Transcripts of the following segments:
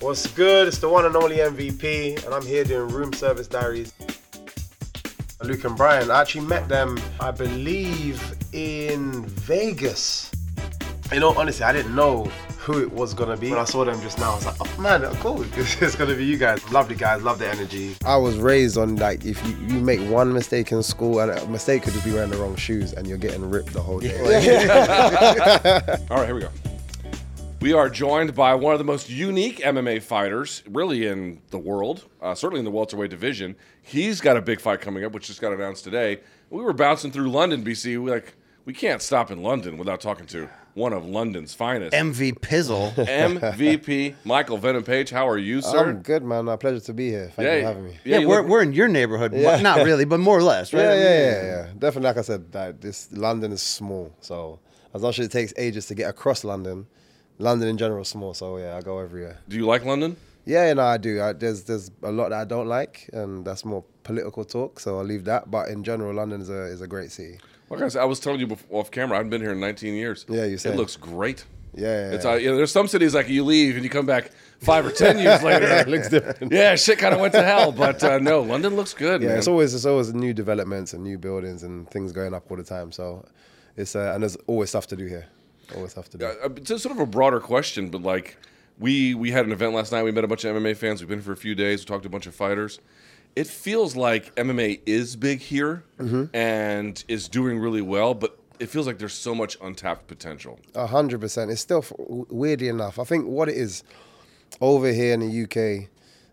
What's good? It's the one and only MVP, and I'm here doing Room Service Diaries. Luke and Brian, I actually met them, I believe, in Vegas. You know, honestly, I didn't know who it was gonna be. When I saw them just now, I was like, oh man, cool. It's gonna be you guys. Lovely guys, love the energy. I was raised on like if you, you make one mistake in school, and a mistake could just be wearing the wrong shoes, and you're getting ripped the whole day. All right, here we go. We are joined by one of the most unique MMA fighters, really in the world, uh, certainly in the welterweight division. He's got a big fight coming up, which just got announced today. We were bouncing through London, BC. We like we can't stop in London without talking to one of London's finest. MV Pizzle. MVP Michael Venom Page. How are you, sir? I'm good, man. A pleasure to be here. Thank Yeah, you for having me. yeah, Yeah, we're, look- we're in your neighborhood. Yeah. Not really, but more or less, right? Yeah, I yeah, yeah, yeah. Definitely, like I said, that this London is small, so as much as it takes ages to get across London, London in general is small. So yeah, I go every year. Do you like London? Yeah, no, I do. I, there's there's a lot that I don't like, and that's more political talk. So I'll leave that. But in general, London is a is a great city. Like I, said, I was telling you before, off camera, I haven't been here in 19 years. Yeah, you It looks great. Yeah, yeah, It's yeah. uh, you know, there's some cities like you leave and you come back five or ten years later. it looks different. Yeah, shit kind of went to hell, but uh, no, London looks good. Yeah, man. it's always it's always new developments and new buildings and things going up all the time. So it's uh, and there's always stuff to do here. Always have to do. Uh, it's sort of a broader question, but like we we had an event last night. We met a bunch of MMA fans. We've been here for a few days. We talked to a bunch of fighters. It feels like MMA is big here Mm-hmm. and is doing really well, but it feels like there's so much untapped potential. A hundred percent. It's still weirdly enough. I think what it is over here in the UK,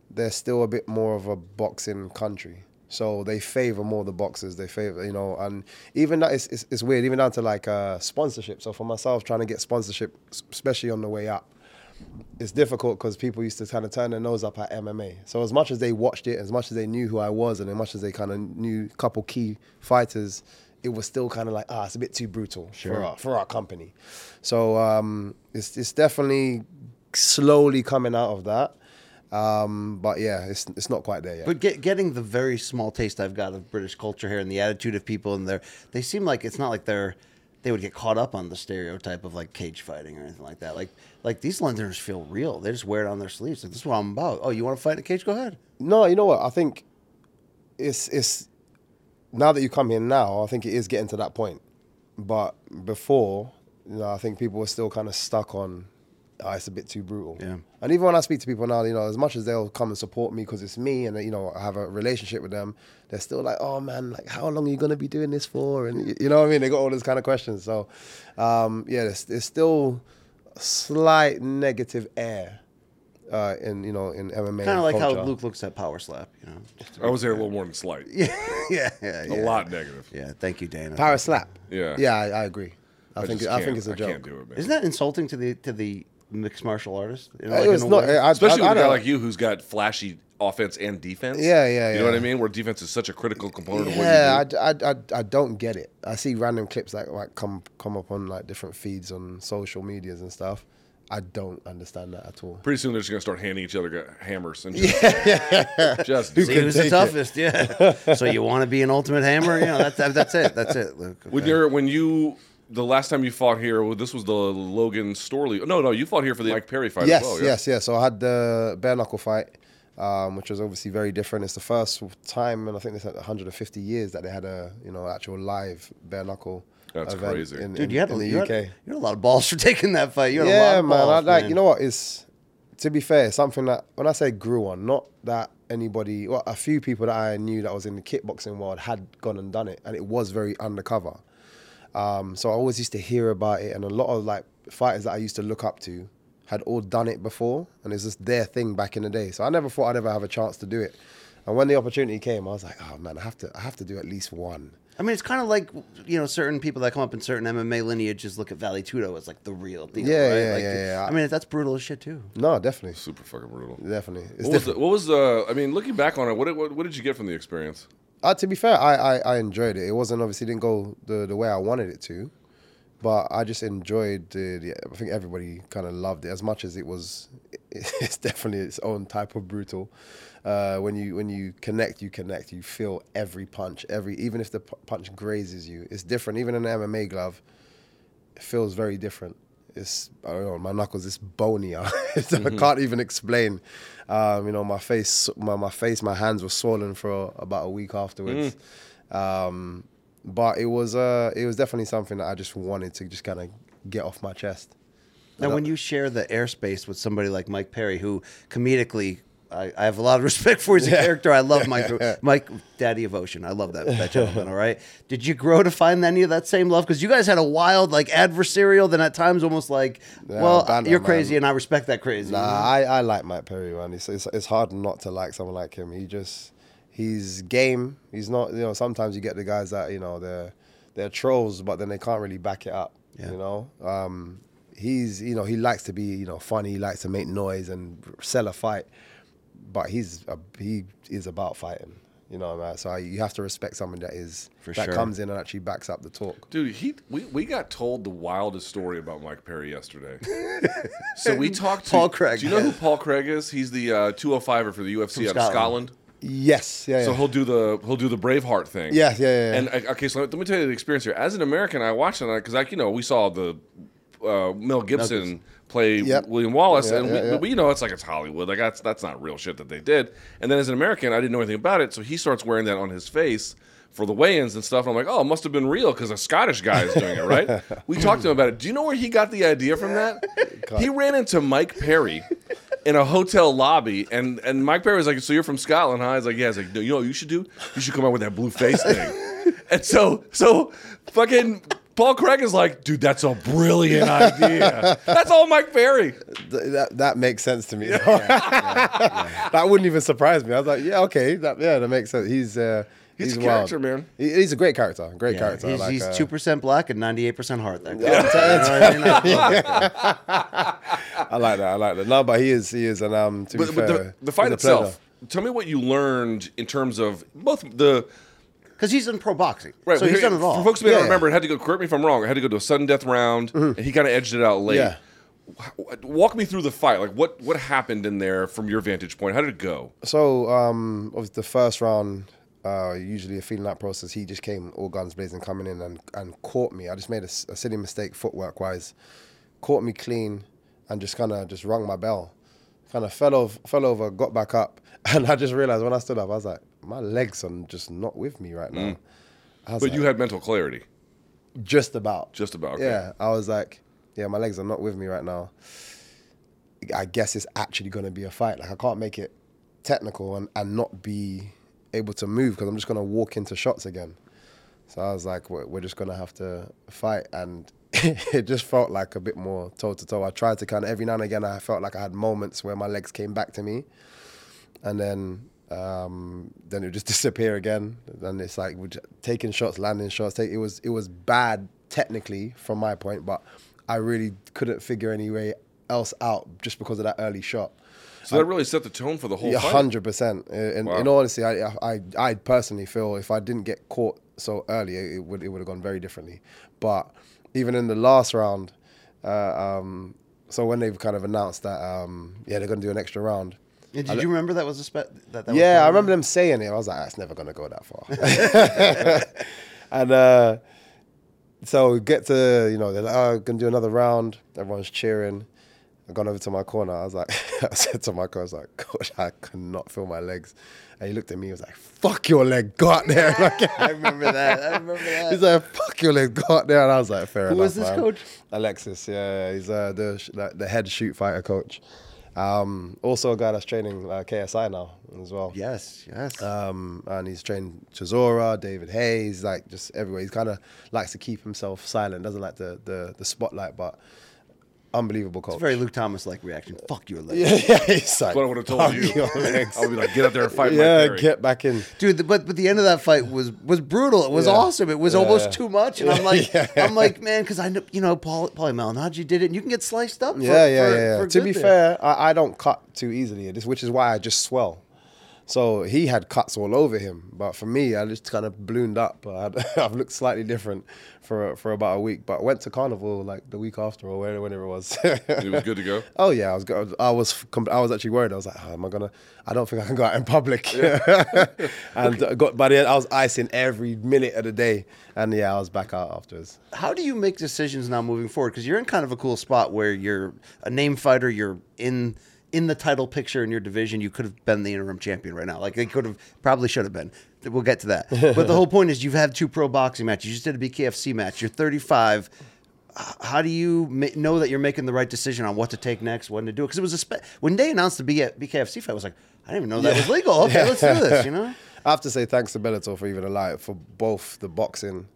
they're still a bit more of a boxing country. So they favor more the boxers. They favor, you know, and even that is it's, it's weird. Even down to like uh, sponsorship. So for myself, trying to get sponsorship, especially on the way up, it's difficult because people used to kind of turn their nose up at MMA. So as much as they watched it, as much as they knew who I was, and as much as they kind of knew a couple key fighters, it was still kind of like ah, it's a bit too brutal for our, for our company. So um, it's it's definitely slowly coming out of that. Um, but yeah, it's it's not quite there yet. But get, getting the very small taste I've got of British culture here and the attitude of people in there, they seem like it's not like they're they would get caught up on the stereotype of like cage fighting or anything like that. Like like these Londoners feel real. They just wear it on their sleeves. Like this is what I'm about. Oh, you want to fight in a cage? Go ahead. No, you know what? I think it's it's now that you come here now, I think it is getting to that point. But before, you know, I think people were still kind of stuck on oh, it's a bit too brutal. Yeah. And even when I speak to people now, you know, as much as they'll come and support me because it's me and you know I have a relationship with them, they're still like, oh man, like how long are you gonna be doing this for? And you know what I mean? They got all those kind of questions. So um, yeah, there's, there's still slight negative air uh, in you know in MMA. Kind of like culture. how Luke looks at Power Slap. You know. I was there a little more than slight. yeah, yeah, yeah, A yeah. lot negative. Yeah, thank you, Dana. Power slap. Yeah. Yeah, I, I agree. I, I think I think it's a joke. can't do it, man. Isn't that insulting to the to the mixed martial artist? You know, Uh, like it in was a not. way? I, Especially I, I with a guy don't- like you who's got flashy offense and defense. Yeah, yeah, yeah. You know what I mean? Where defense is such a critical component of Yeah, what you do. I, I, I, I don't get it. I see random clips that like come come up on like different feeds on social medias and stuff. I don't understand that at all. Pretty soon they're just gonna start handing each other hammers and just, just See who's the take it? toughest? Yeah. so you want to be an ultimate hammer? You know, that's that's it. That's it. Luke. When you're when you the last time you fought here, well, this was the Logan Storley. No, no, you fought here for the Mike Perry fight yes, as well. yeah? yes, yes. So I had the bare knuckle fight, um, which was obviously very different. It's the first time, and I think it's like 150 years that they had a you know actual live bare knuckle. That's event crazy. in, Dude, in- you had, in the you UK. Had, you had a lot of balls for taking that fight. You had a lot yeah, of man. balls, I like man. you know what is to be fair, something that when I say grew on, not that anybody, well, a few people that I knew that was in the kickboxing world had gone and done it, and it was very undercover. Um, so I always used to hear about it, and a lot of like fighters that I used to look up to had all done it before, and it's just their thing back in the day. So I never thought I'd ever have a chance to do it. And when the opportunity came, I was like, oh man, I have to, I have to do at least one. I mean, it's kind of like you know, certain people that come up in certain MMA lineages look at Vale Tudo as like the real deal. Yeah, right? yeah, like, yeah, yeah. I mean, that's brutal as shit too. No, definitely, Super fucking brutal. definitely. It's What was, the, what was the? I mean, looking back on it, what, what what did you get from the experience? Uh, to be fair, I, I, I enjoyed it. It wasn't obviously didn't go the, the way I wanted it to, but I just enjoyed the. the I think everybody kind of loved it as much as it was. It's definitely its own type of brutal. Uh, when you when you connect, you connect. You feel every punch, every even if the punch grazes you, it's different. Even in an MMA glove, it feels very different. It's I don't know, my knuckles It's bonier. I can't even explain. Um, you know, my face, my, my face, my hands were swollen for about a week afterwards. Um, but it was uh, it was definitely something that I just wanted to just kind of get off my chest. Now, when you share the airspace with somebody like Mike Perry, who comedically, I, I have a lot of respect for his a character. I love Mike, Mike, Daddy of Ocean. I love that, that gentleman. All right. Did you grow to find any of that same love? Because you guys had a wild, like adversarial, then at times almost like, Yeah, well, you're man. crazy, and I respect that crazy. Nah, I, I like Mike Perry, man. It's, it's it's hard not to like someone like him. He just he's game. He's not you know. Sometimes you get the guys that you know they're they're trolls, but then they can't really back it up. Yeah. You know, um, he's you know he likes to be you know funny. He likes to make noise and sell a fight, but he's a, he is about fighting. You know, man. So you have to respect someone that is For that sure. comes in and actually backs up the talk. Dude, he we, we got told the wildest story about Mike Perry yesterday. so we talked to Paul Craig. Do you know who Paul Craig is? He's the uh, 205er for the UFC From out of Scotland. Scotland. Yes, yeah, yeah. So he'll do the he'll do the Braveheart thing. Yeah, yeah, yeah, yeah. And uh, okay, so let me tell you the experience here. As an American, I watched it because like you know we saw the uh, Mel Gibson Gibson. Play Yep. William Wallace, Yeah, and yeah, we, yeah. we you know it's like it's Hollywood. Like that's that's not real shit that they did. And then as an American, I didn't know anything about it, so he starts wearing that on his face for the weigh-ins and stuff. And I'm like, oh, it must have been real because a Scottish guy is doing it, right? we talked to him about it. Do you know where he got the idea from that? he ran into Mike Perry in a hotel lobby, and and Mike Perry was like, "So you're from Scotland, huh?" He's like, "Yeah." He's like, "No, "You know what you should do? You should come out with that blue face thing." and so so fucking. Paul Craig is like, dude, that's a brilliant idea. That's all Mike Perry. Th- that that makes sense to me. that wouldn't even surprise me. I was like, yeah, okay, that yeah, that makes sense. He's uh, He's he's, a wild. character, man. He- he's a great character, great Yeah, character. He's, like, he's uh, two percent black and ninety eight percent heart. That guy. You know what I mean? I love that. I like that. I like that. No, but he is. He is, and um, to But, be but fair, the, the fight it's a pleasure. itself, tell me what you learned in terms of both the Because he's in pro boxing, right. so he's done it all. For folks who may not Yeah. remember, it had to go. Correct me if I'm wrong. It had to go to a sudden death round, and he kind of edged it out late. Yeah. Walk me through the fight. Like what what happened in there from your vantage point? How did it go? So, um, obviously the first round, uh, usually a feeling that process, he just came all guns blazing, coming in and, and caught me. I just made a silly mistake footwork wise, caught me clean, and just kind of just rung my bell. Kind of fell over, fell over, got back up, and I just realized when I stood up, I was like, my legs are just not with me right now. Mm. Was But like, you had mental clarity. just about, Just about, okay. Yeah, I was like, yeah, my legs are not with me right now. I guess it's actually going to be a fight. Like I can't make it technical and, and not be able to move because I'm just going to walk into shots again. So I was like, we're, we're just going to have to fight. And it just felt like a bit more toe to toe. I tried to kind of, every now and again, I felt like I had moments where my legs came back to me. And then um, then it would just disappear again. Then it's like taking shots, landing shots. Take, it was it was bad technically from my point, but I really couldn't figure any way else out just because of that early shot. So that really set the tone for the whole Yeah, hundred percent. In, Wow. in honesty, I, I I personally feel if I didn't get caught so early, it would it would have gone very differently. But even in the last round, uh, um, so when they've kind of announced that um, yeah they're going to do an extra round. Yeah, Did you remember that was a spe- that, that was Yeah, I remember them saying it. I was like, that's never gonna go that far. and uh, so we get to you know they're like, oh, gonna do another round. Everyone's cheering. I gone over to my corner. I was like, I said to my coach, I was like, coach, I cannot feel my legs. And he looked at me. He was like, fuck your leg, go out there. I remember that. I remember that. He's like, fuck your leg, go out there. And I was like, fair Who enough. Who was this man. coach? Alexis, yeah, he's uh, the the head shoot fighter coach. Um, also a guy that's training uh, KSI now as well. Yes, yes. Um, and he's trained Chisora, David Hayes, like just everywhere. He kind of likes to keep himself silent, doesn't like the, the, the spotlight, but unbelievable coach. it's a very Luke Thomas like reaction. Fuck your leg. yeah, yeah, he's like, That's what I would have told "Fuck you. I would be like, get out there and fight yeah, Mike get back in. Dude, the, but but the end of that fight was was brutal. It was Yeah. awesome. It was almost Yeah. too much, and I'm like, Yeah. I'm like, man, because I know you know Paul Paulie Malignaggi did it, and you can get sliced up. For, Yeah, yeah, for- yeah. yeah. for To be there. fair, I, I don't cut too easily, which is why I just swell. So he had cuts all over him, but for me, I just kind of ballooned up. I'd, I've looked slightly different for for about a week, but went to carnival like the week after or whenever whenever it was. It was good to go. Oh yeah, I was. go- I was. com- I was actually worried. I was like, oh, "Am I gonna? I don't think I can go out in public." and uh, got by the end, I was icing every minute of the day, and yeah, I was back out afterwards. How do you make decisions now moving forward? Because you're in kind of a cool spot where you're a name fighter. You're in in the title picture in your division. You could have been the interim champion right now. Like they could have, probably should have been. We'll get to that. but the whole point is, you've had two pro boxing matches. You just did a BKFC match. You're 35. How do you ma- know that you're making the right decision on what to take next, when to do it? Because it was a spe- when they announced the B- BKFC fight, I was like, I didn't even know that was legal. Okay, let's do this. You know. I have to say thanks to Bellator for even allowing for both the boxing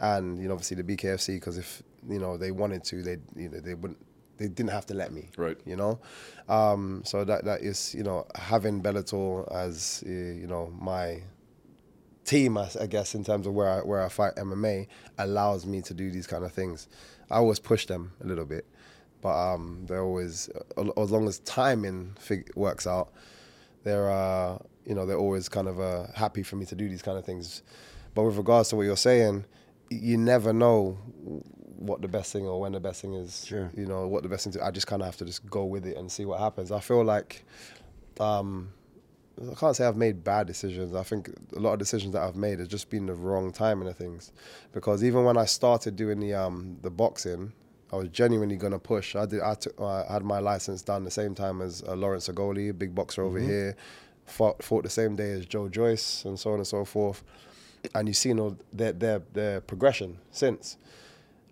and you know obviously the BKFC because if you know they wanted to, they you know they wouldn't they didn't have to let me. Right. You know, um, so that that is you know having Bellator as uh, you know my team, I, I guess, in terms of where I, where I fight MMA, allows me to do these kind of things. I always push them a little bit, but um, they're always, as long as timing fig- works out, they're, uh, you know, they're always kind of uh, happy for me to do these kind of things. But with regards to what you're saying, you never know what the best thing or when the best thing is. Sure. You know what the best thing to. I just kind of have to just go with it and see what happens. I feel like. Um, I can't say I've made bad decisions. I think a lot of decisions that I've made has just been the wrong timing of things. Because even when I started doing the um, the boxing, I was genuinely gonna push. I did. I, took, I had my license done the same time as uh, Lawrence Okolie, a big boxer over here. Fought, fought the same day as Joe Joyce and so on and so forth. And you've seen all their their, their progression since.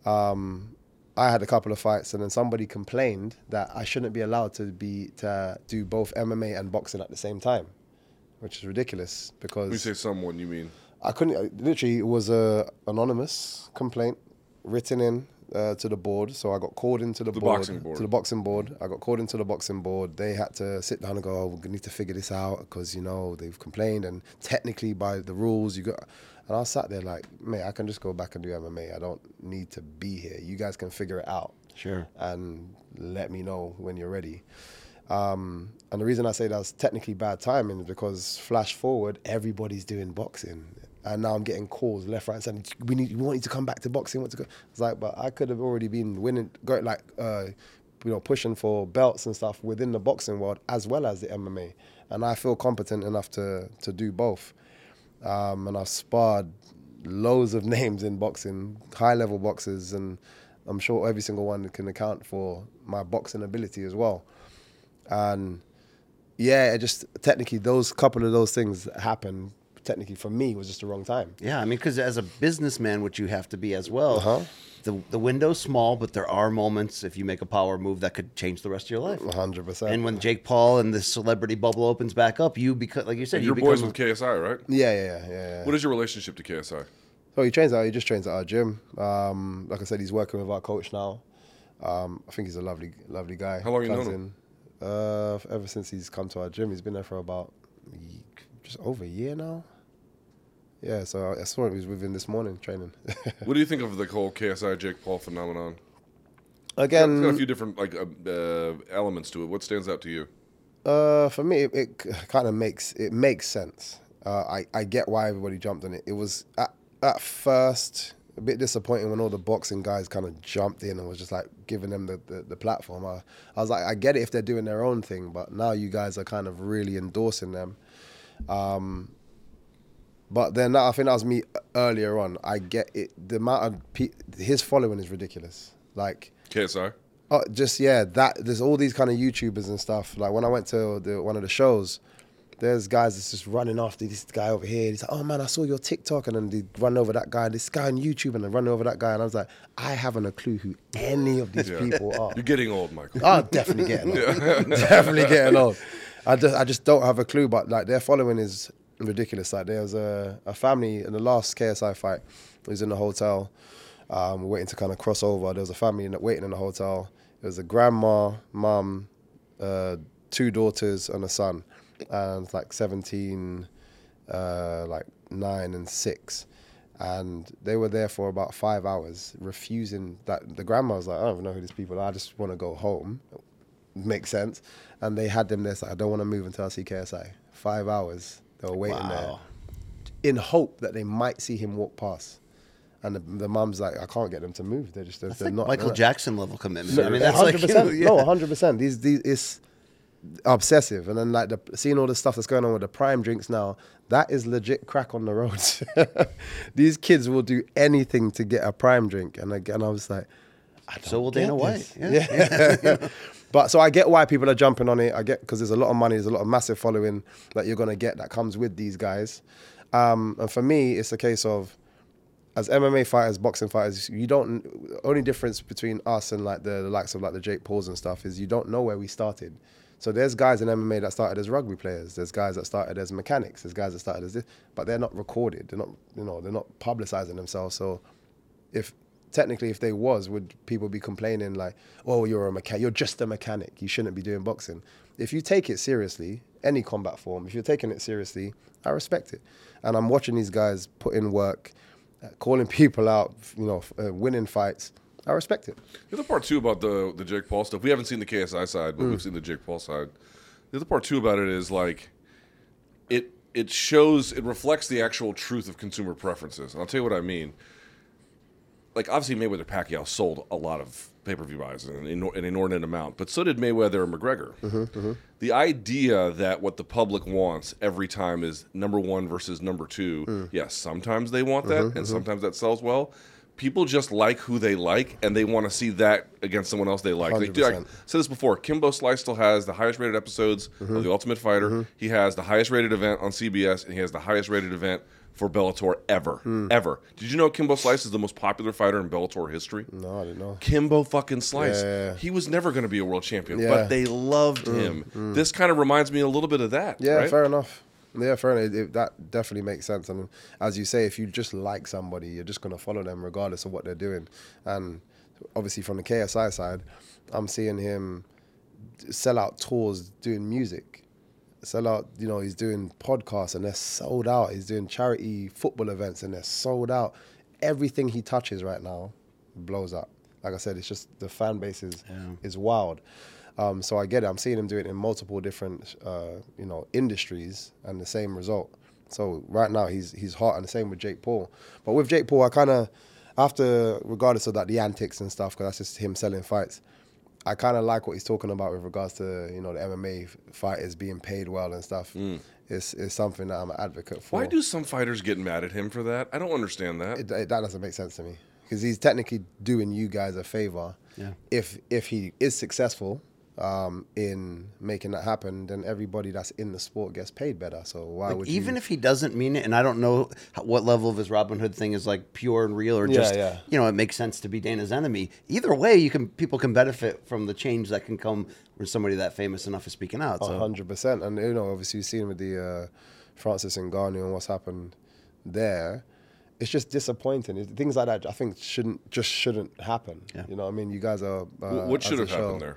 Um, I had a couple of fights, and then somebody complained that I shouldn't be allowed to be to do both MMA and boxing at the same time, which is ridiculous because you say someone, you mean I couldn't. uh, Literally, it was a anonymous complaint written in uh, to the board. So I got called into the, The board, boxing board. to the boxing board. I got called into the boxing board. They had to sit down and go, "Oh, we need to figure this out because you know they've complained and technically by the rules you got." And I sat there like, "Mate, I can just go back and do MMA. I don't need to be here. You guys can figure it out." Sure. and let me know when you're ready. Um, and the reason I say that's technically bad timing is because flash forward, everybody's doing boxing. And now I'm getting calls left, right, and center. We need, we want you to come back to boxing. Want to go? It's like, but I could have already been winning, go like, uh, you know, pushing for belts and stuff within the boxing world as well as the MMA. And I feel competent enough to to do both. Um, and I've sparred loads of names in boxing, high level boxers, and I'm sure every single one can account for my boxing ability as well. And yeah, it just technically those couple of those things that happened technically for me was just the wrong time. Yeah, I mean, because as a businessman, which you have to be as well, Uh-huh. The the window's small, but there are moments if you make a power move that could change the rest of your life. hundred percent. And when Jake Paul and the celebrity bubble opens back up, you become like you said, you you're become boys with KSI, right? Yeah, yeah, yeah, yeah. yeah. What is your relationship to KSI? So he trains out. He just trains at our gym. Um, like I said, he's working with our coach now. Um, I think he's a lovely, lovely guy. How long you known him? Uh, ever since he's come to our gym, he's been there for about just over a year now. Yeah, so I saw. He was with him this morning training. What do you think of the whole KSI Jake Paul phenomenon? Again, It's got a few different like uh, uh, elements to it. What stands out to you? Uh, for me, it, it kind of makes it makes sense. Uh, I I get why everybody jumped on it. It was at, at first a bit disappointing when all the boxing guys kind of jumped in and was just like giving them the, the, the platform. I, I was like, I get it if they're doing their own thing, but now you guys are kind of really endorsing them. Um, but then that, I think that was me earlier on. I get it. The amount of pe- his following is ridiculous. Like KSI. Oh, uh, just yeah, that there's all these kind of YouTubers and stuff. Like when I went to the, one of the shows, there's guys that's just running after this guy over here. He's like, oh man, I saw your TikTok, and then they run over that guy, this guy on YouTube, and then run over that guy, and I was like, I haven't a clue who any of these Yeah. people are. You're getting old, Michael. Oh, definitely getting old. definitely getting old. I just, I just don't have a clue. But like their following is ridiculous. Like there was a, a family in the last KSI fight. It was in the hotel, um, waiting to kind of cross over. There was a family in waiting in the hotel. It was a grandma, mum, uh, two daughters, and a son, and like seventeen, uh, like nine and six. And they were there for about five hours, refusing. That the grandma was like, I don't even know who these people are. I just want to go home makes sense. And they had them there. So I don't want to move until I see KSI. Five hours. They were waiting there in hope that they might see him walk past. And the, the mum's like, I can't get them to move. They're just they're, they're like not Michael Jackson level commitment. No, I mean, that's like 100%. yeah. No, hundred percent. These these it's obsessive. And then like the seeing all the stuff that's going on with the prime drinks now, that is legit crack on the roads. these kids will do anything to get a prime drink. And again, I was like, So will Dana White. Yeah. Yeah. But so I get why people are jumping on it. I get because there's a lot of money, there's a lot of massive following that you're gonna get that comes with these guys. Um, and for me, it's a case of as MMA fighters, boxing fighters, you don't. Only difference between us and like the, the likes of like the Jake Pauls and stuff is you don't know where we started. So there's guys in MMA that started as rugby players. There's guys that started as mechanics. There's guys that started as this, but they're not recorded. They're not, you know, they're not publicizing themselves. So if technically if they was, would people be complaining like, "Oh, you're a mechanic. You're just a mechanic. You shouldn't be doing boxing." If you take it seriously, any combat form, if you're taking it seriously, I respect it. And I'm watching these guys put in work, uh, calling people out, you know, uh, winning fights. I respect it. The other part too about the the Jake Paul stuff, we haven't seen the KSI side, Mm. but we've seen the Jake Paul side. The other part too about it is like it it shows it reflects the actual truth of consumer preferences. And I'll tell you what I mean. Like obviously Mayweather Pacquiao sold a lot of pay per view buys, an, inor- an inordinate amount, but so did Mayweather and McGregor. Mm-hmm, The idea that what the public wants every time is number one versus number two. Mm. Yes, sometimes they want that, Mm-hmm, and sometimes that sells well. People just like who they like, and they want to see that against someone else they like. Like, dude, I 100%. said this before. Kimbo Slice still has the highest rated episodes Mm-hmm. of The Ultimate Fighter. He has the highest rated event on CBS, and he has the highest rated event for Bellator ever. Ever. Did you know Kimbo Slice is the most popular fighter in Bellator history? No, I didn't know. Kimbo fucking Slice. Yeah, yeah, yeah. He was never going to be a world champion. Mm, but they loved him. This kind of reminds me a little bit of that. Yeah, right? fair enough. Yeah, fair enough. It- that definitely makes sense. And as you say, if you just like somebody, you're just going to follow them regardless of what they're doing. And obviously, from the KSI side, I'm seeing him sell out tours doing music. Sell out, you know, he's doing podcasts and they're sold out. He's doing charity football events and they're sold out. Everything he touches right now blows up. Like I said, it's just the fan base is is wild. Um, so I get it. I'm seeing him do it in multiple different, uh, you know, industries and the same result. So right now he's he's hot, and the same with Jake Paul. But with Jake Paul, I kind of, after regardless of that the antics and stuff, because that's just him selling fights. I kind of like what he's talking about with regards to you know the MMA fighters being paid well and stuff. Mm. It's, it's something that I'm an advocate for. Why do some fighters get mad at him for that? I don't understand that. it, it- that doesn't make sense to me because he's technically doing you guys a favor. Yeah. If if he is successful um, in making that happen, then everybody that's in the sport gets paid better. So why Like, would even you? if he doesn't mean it, and I don't know what level of his Robin Hood thing is like pure and real, or Yeah, just yeah. you know it makes sense to be Dana's enemy. Either way, you can people can benefit from the change that can come when somebody that famous enough is speaking out. A So hundred percent, and you know, obviously, you've seen with the uh, Francis Ngannou and what's happened there. It's just disappointing. It- Things like that, I think, shouldn't just shouldn't happen. Yeah. You know, what I mean, you guys are. Uh, what should a have show- happened there?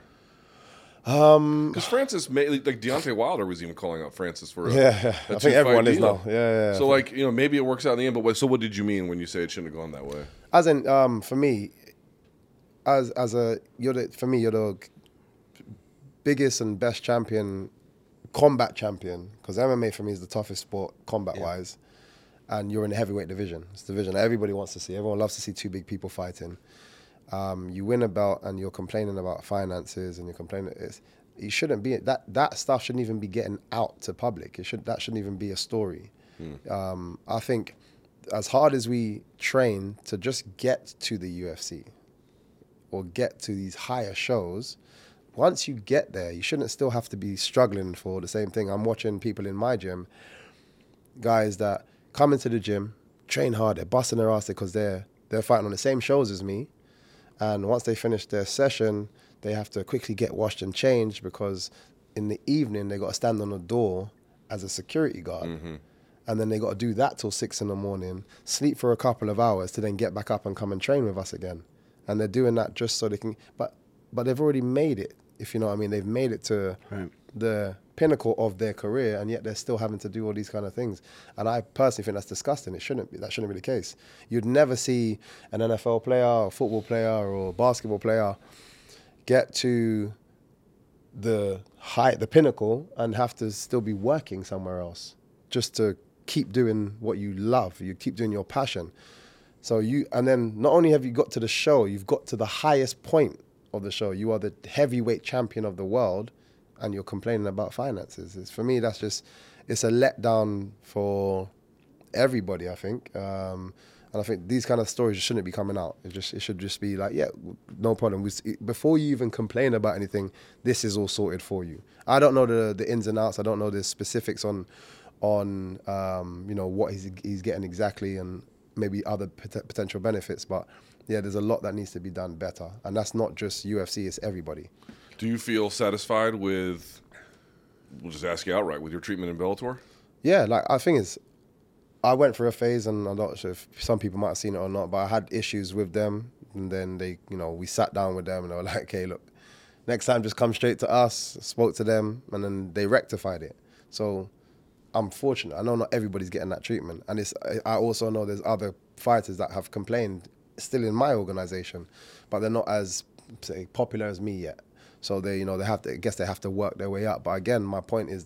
Um, because Francis, may, like Deontay Wilder was even calling out Francis for a, Yeah, a I think everyone is now. Yeah, yeah, yeah. So like you know maybe it works out in the end, but what, so what did you mean when you say it shouldn't have gone that way? As in, um, for me, as as a you're the for me you're the biggest and best champion, combat champion, because MMA for me is the toughest sport combat wise, and you're in the heavyweight division. It's the division that everybody wants to see. Everyone loves to see two big people fighting. Um, you win a belt and you're complaining about finances and you're complaining. It's, you shouldn't be that. That stuff shouldn't even be getting out to public. It should that shouldn't even be a story. Um, I think as hard as we train to just get to the UFC or get to these higher shows, once you get there, you shouldn't still have to be struggling for the same thing. I'm watching people in my gym, guys that come into the gym, train hard, they're busting their ass because they're they're fighting on the same shows as me, and once they finish their session, they have to quickly get washed and changed because in the evening they got to stand on the door as a security guard. Mm-hmm. And then they got to do that till six in the morning, sleep for a couple of hours to then get back up and come and train with us again. And they're doing that just so they can, but but they've already made it. If you know what I mean, they've made it to Right. the pinnacle of their career, and yet they're still having to do all these kind of things. And I personally think that's disgusting. It shouldn't be. That shouldn't be the case. You'd never see an NFL player, or football player, or basketball player get to the height, the pinnacle, and have to still be working somewhere else just to keep doing what you love. You keep doing your passion. So you, and then not only have you got to the show, you've got to the highest point of the show. You are the heavyweight champion of the world, and you're complaining about finances. It's, for me, that's just, it's a letdown for everybody. I think. Um, and I think these kind of stories shouldn't be coming out. It just it should just be like, yeah, no problem. We, before you even complain about anything, this is all sorted for you. I don't know the the ins and outs. I don't know the specifics on on um, you know what he's he's getting exactly and maybe other pot- potential benefits. But yeah, there's a lot that needs to be done better, and that's not just UFC. It's everybody. Do you feel satisfied with? We'll just ask you outright with your treatment in Bellator. Yeah, like I think it's. I went through a phase, and I'm not sure if some people might have seen it or not, but I had issues with them, and then they, you know, we sat down with them, and they were like, "Okay, look, next time just come straight to us." Spoke to them, and then they rectified it. So I'm fortunate. I know not everybody's getting that treatment, and it's. I- also know there's other fighters that have complained still in my organization, but they're not as say popular as me yet. So they, you know, they have to. I guess they have to work their way up. But again, my point is,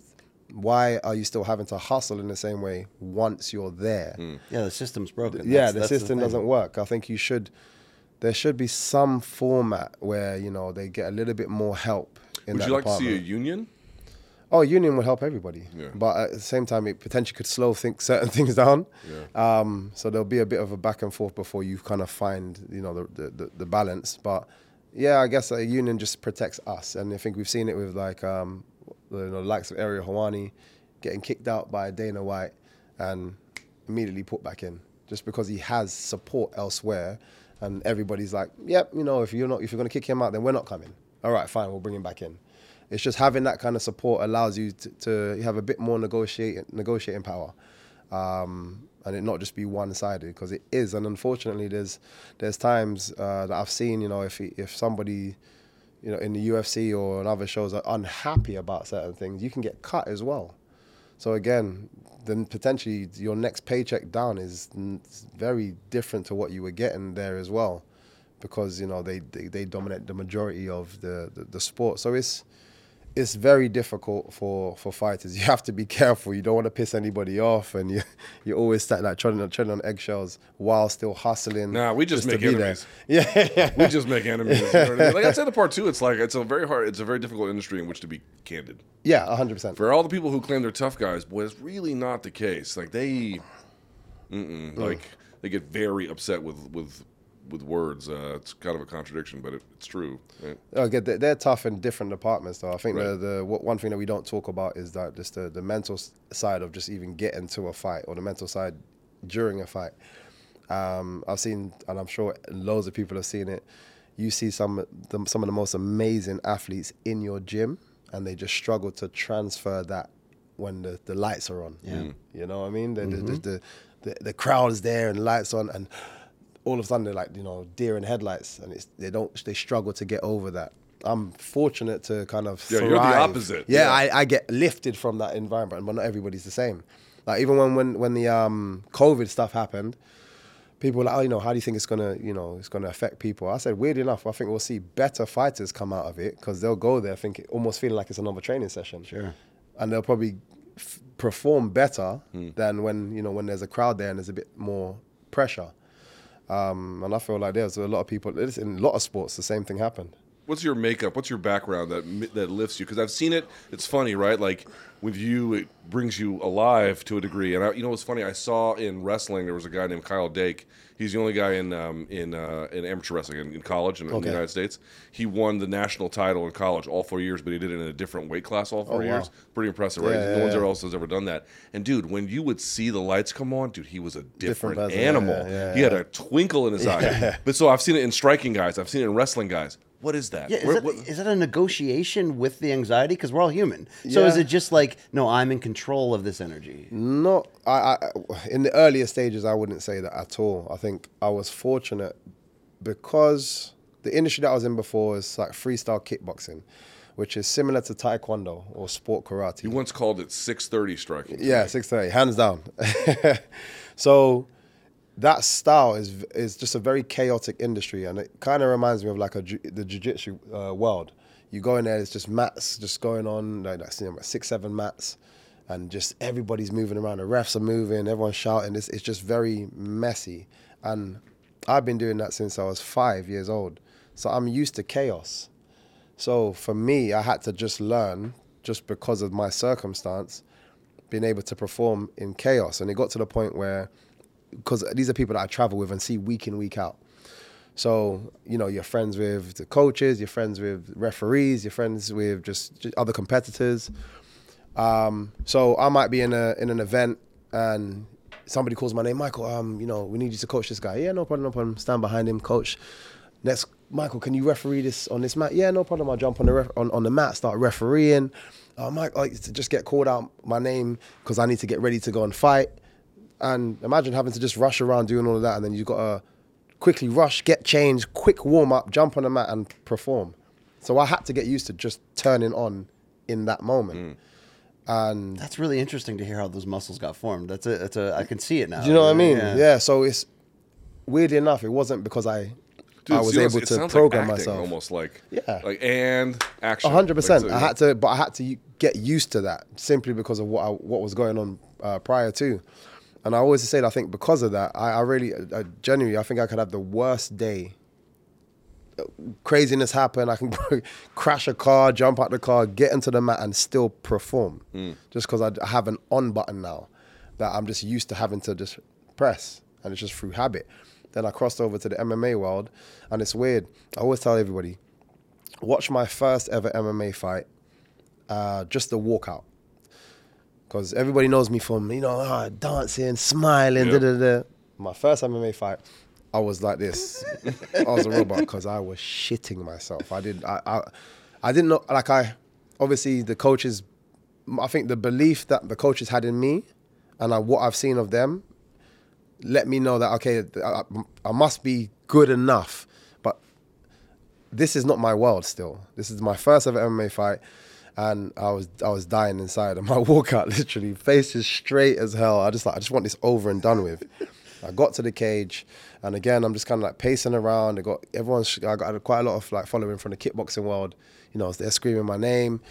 why are you still having to hustle in the same way once you're there? Yeah, the system's broken. Yeah, That's- the that's system thing. doesn't work. I think you should. There should be some format where you know they get a little bit more help. In Would that you like to see a union? Oh, union would help everybody. Yeah. But at the same time, it potentially could slow think certain things down. Um, so there'll be a bit of a back and forth before you kind of find, you know, the, the, the, the balance. But yeah, I guess a union just protects us. And I think we've seen it with like, um, the you know, likes of Ariel Helwani getting kicked out by Dana White and immediately put back in just because he has support elsewhere. And everybody's like, yep, you know, if you're not, if you're going to kick him out, then we're not coming. All right, fine, we'll bring him back in. It's just having that kind of support allows you to, to have a bit more negotiating negotiating power, um, and it not just be one sided because it is. And unfortunately, there's there's times uh, that I've seen, you know, if if somebody, you know, in the UFC or in other shows are unhappy about certain things, you can get cut as well. So again, then potentially your next paycheck down is very different to what you were getting there as well, because you know they they, they dominate the majority of the, the the sport. So it's it's very difficult for for fighters. You have to be careful. You don't want to piss anybody off, and you you always start like treading on treading on eggshells while still hustling. Nah, we just to make enemies. Yeah, yeah. We just make enemies. You know I mean? Like I said, the part two, it's like it's a very hard, it's a very difficult industry in which to be candid. Yeah, hundred percent. For all the people who claim they're tough guys, boy, it's really not the case. Like they, mm-mm, mm. like they get very upset with with with words. Uh, it's kind of a contradiction, but it, it's true. Right? Okay, they're, they're tough in different departments, though. I think Right. the, the one thing that we don't talk about is that just the, the mental side of just even getting to a fight or the mental side during a fight. Um, I've seen, and I'm sure loads of people have seen it. You see some the, some of the most amazing athletes in your gym, and they just struggle to transfer that when the, the lights are on. Yeah. Mm. You know what I mean? The, the, the, the, the crowd is there and the lights on, and all of a sudden they're like, you know, deer in headlights, and it's, they don't, they struggle to get over that. I'm fortunate to kind of Yeah, you're the opposite. Yeah, Yeah. I, I get lifted from that environment, but not everybody's the same. Like even when when when the um, COVID stuff happened, people were like, oh, you know, how do you think it's gonna, you know, it's gonna affect people? I said, weird enough, I think we'll see better fighters come out of it because they'll go there think almost feeling like it's another training session. Sure. And they'll probably f- perform better Hmm. than when you know when there's a crowd there and there's a bit more pressure. Um, and I feel like there's a lot of people. In a lot of sports, the same thing happened. what's your makeup? What's your background that that lifts you? Because I've seen it. It's funny, right? Like with you, it brings you alive to a degree. And I, you know what's funny? I saw in wrestling there was a guy named Kyle Dake. He's the only guy in um, in uh, in amateur wrestling in, in college in, in the United States. He won the national title in college all four years, but he did it in a different weight class all four Oh, wow. years. Pretty impressive, right? Yeah, no yeah, one yeah. else has ever done that. And dude, when you would see the lights come on, dude, he was a different, Different animal. he had a twinkle in his eye. But so I've seen it in striking guys. I've seen it in wrestling guys. What is that? Yeah, is, Where- that, what- is that a negotiation with the anxiety? Because we're all human. So is it just like, no, I'm in control of this energy? No, I, I, in the earlier stages, I wouldn't say that at all. I think I was fortunate because the industry that I was in before is like freestyle kickboxing, which is similar to taekwondo or sport karate. you once called it 630 striking. Yeah, six thirty, hands down. so that style is is just a very chaotic industry, and it kind of reminds me of like a the jiu-jitsu uh, world. You go in there, it's just mats just going on, like, like six, seven mats, and just everybody's moving around. The refs are moving, everyone's shouting. It's, it's just very messy, and I've been doing that since I was five years old. So I'm used to chaos. So for me, I had to just learn, just because of my circumstance, being able to perform in chaos. And it got to the point where, because these are people that I travel with and see week in, week out. So, you know, you're friends with the coaches, you're friends with referees, you're friends with just, just other competitors. Um, so I might be in a in an event and somebody calls my name, Michael. Um, you know, we need you to coach this guy. Yeah, no problem, no problem. Stand behind him, coach. Next, Michael, can you referee this on this mat? Yeah, no problem. I'll jump on the ref- on, on the mat, start refereeing. Uh, Mike, like to just get called out my name because I need to get ready to go and fight. And imagine having to just rush around doing all of that, and then you've got to quickly rush, get changed, quick warm up, jump on the mat, and perform. So I had to get used to just turning on in that moment. And That's really interesting to hear how those muscles got formed. That's a, that's a, I can see it now. do you know what I mean? Yeah. So it's weirdly enough, it wasn't because I Dude, I was you able it to program like acting, myself. almost like Yeah. like and action. A hundred percent. Like, so- I had to, but I had to get used to that simply because of what I, what was going on uh, prior to. And I always say, that I think because of that, I, I really, I, genuinely, I think I could have the worst day. Craziness happen. I can crash a car, jump out the car, get into the mat, and still perform. Mm. Just because I have an on button now that I'm just used to having to just press, and it's just through habit. Then I crossed over to the MMA world, and it's weird. I always tell everybody, watch my first ever MMA fight, uh, just the walkout. Because everybody knows me from, you know, ah, dancing, smiling, Yeah. da da da. My first MMA fight, I was like this. I was a robot because I was shitting myself. I did, I, I, I didn't know, like, I, obviously, the coaches, I think the belief that the coaches had in me and I, what I've seen of them let me know that, okay, I, I must be good enough. But this is not my world still. This is my first ever MMA fight, and I was I was dying inside. And my walkout, literally, face is straight as hell. I just like I just want this over and done with. I got to the cage, and again I'm just kind of like pacing around. I got everyone's. I got quite a lot of like following from the kickboxing world. You know, they're screaming my name,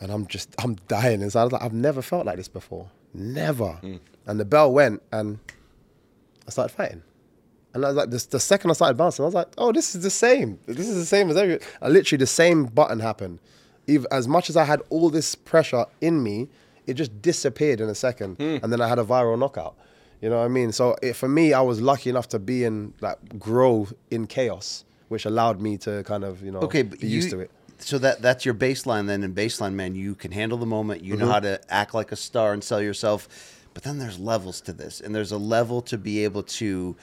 and I'm just I'm dying inside. I was like, I've never felt like this before, never. Hmm. And the bell went, and I started fighting. And I was like, this, the second I started bouncing, I was like, oh, this is the same. This is the same as every. I literally the same button happened. Even as much as I had all this pressure in me, it just disappeared in a second, and then I had a viral knockout. You know what I mean? So it, for me, I was lucky enough to be in like grow in chaos, which allowed me to kind of you know Okay, but be you, used to it. So that that's your baseline then. In baseline, man, you can handle the moment. You know Mm-hmm. how to act like a star and sell yourself. But then there's levels to this, and there's a level to be able to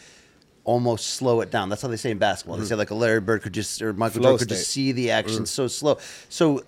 almost slow it down. That's how they say in basketball. They say like a Larry Bird could just or Michael Mm-hmm. Flow Jordan could just state. see the action so slow. So. uh,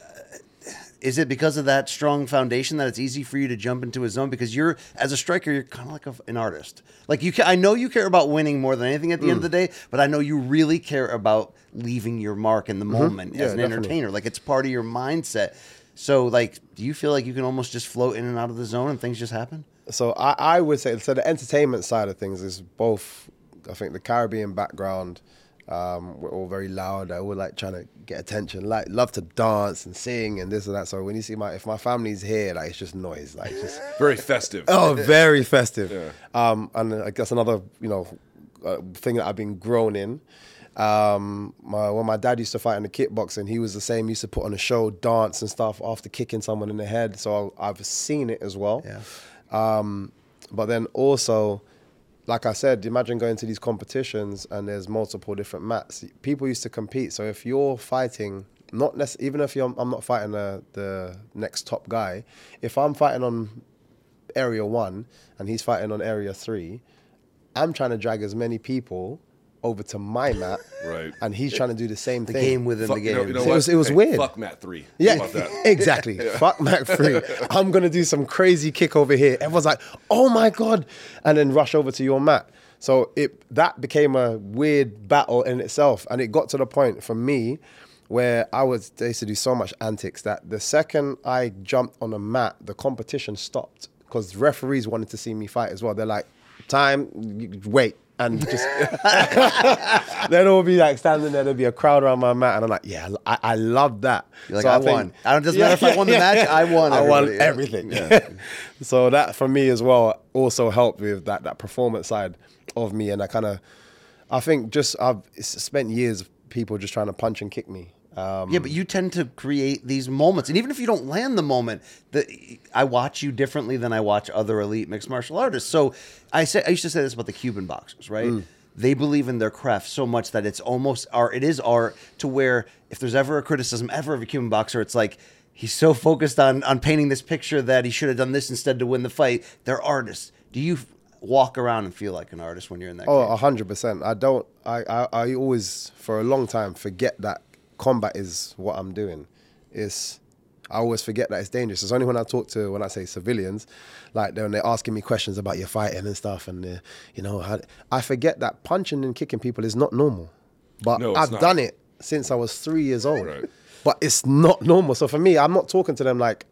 Is it because of that strong foundation that it's easy for you to jump into a zone? Because you're, as a striker, you're kind of like a, an artist. Like you, ca- I know you care about winning more than anything at the end of the day, but I know you really care about leaving your mark in the moment Yeah, as an definitely. entertainer. Like it's part of your mindset. So, like, do you feel like you can almost just float in and out of the zone and things just happen? So I, I would say so. The entertainment side of things is both. I think the Caribbean background. Um, we're all very loud. I all like trying to get attention. Like love to dance and sing and this and that. So when you see my if my family's here, like it's just noise. Like it's just Very festive. oh, very festive. Um, and I guess another you know uh, thing that I've been grown in. Um, my, when my dad used to fight in the kickboxing, he was the same. He used to put on a show, dance and stuff after kicking someone in the head. So I've seen it as well. Yeah. Um, but then also, like I said, imagine going to these competitions and there's multiple different mats. People used to compete. So if you're fighting, not nec- even if I'm not fighting the, the next top guy, if I'm fighting on area one and he's fighting on area three, I'm trying to drag as many people over to my mat, Right. And he's trying to do the same The thing. game within Fuck- the you game. know- you know it was- it was Hey, weird. Fuck Matt three. Yeah, about that? exactly. Fuck Mac Free. I'm gonna do some crazy kick over here. Everyone's like, "Oh my god!" and then rush over to your mat. So it that became a weird battle in itself, and it got to the point for me where I was they used to do so much antics that the second I jumped on a mat, the competition stopped because referees wanted to see me fight as well. They're like, "Time, wait." And just then all be like standing there. There'd be a crowd around my mat, and I'm like, "Yeah, I, I love that." You're like, So I, think- won. I don't, doesn't matter if I won the match. I won. I won. Yeah. everything. so that for me as well also helped with that that performance side of me, and I kind of, I think just I've spent years of people just trying to punch and kick me. Um, Yeah, but you tend to create these moments, and even if you don't land the moment, the, I watch you differently than I watch other elite mixed martial artists. So I say I used to say this about the Cuban boxers, right? Mm. They believe in their craft so much that it's almost art. It is art to where if there's ever a criticism ever of a Cuban boxer, it's like he's so focused on on painting this picture that he should have done this instead to win the fight. They're artists. Do you walk around and feel like an artist when you're in that? Oh, a hundred percent. I don't. I, I I always for a long time forget that combat is what I'm doing. It's I always forget that it's dangerous. It's only when I talk to when I say civilians, like when they're asking me questions about your fighting and stuff, and uh, you know, how, I forget that punching and kicking people is not normal. But No, I've not. done it since I was three years old. Right. But it's not normal. So for me, I'm not talking to them like,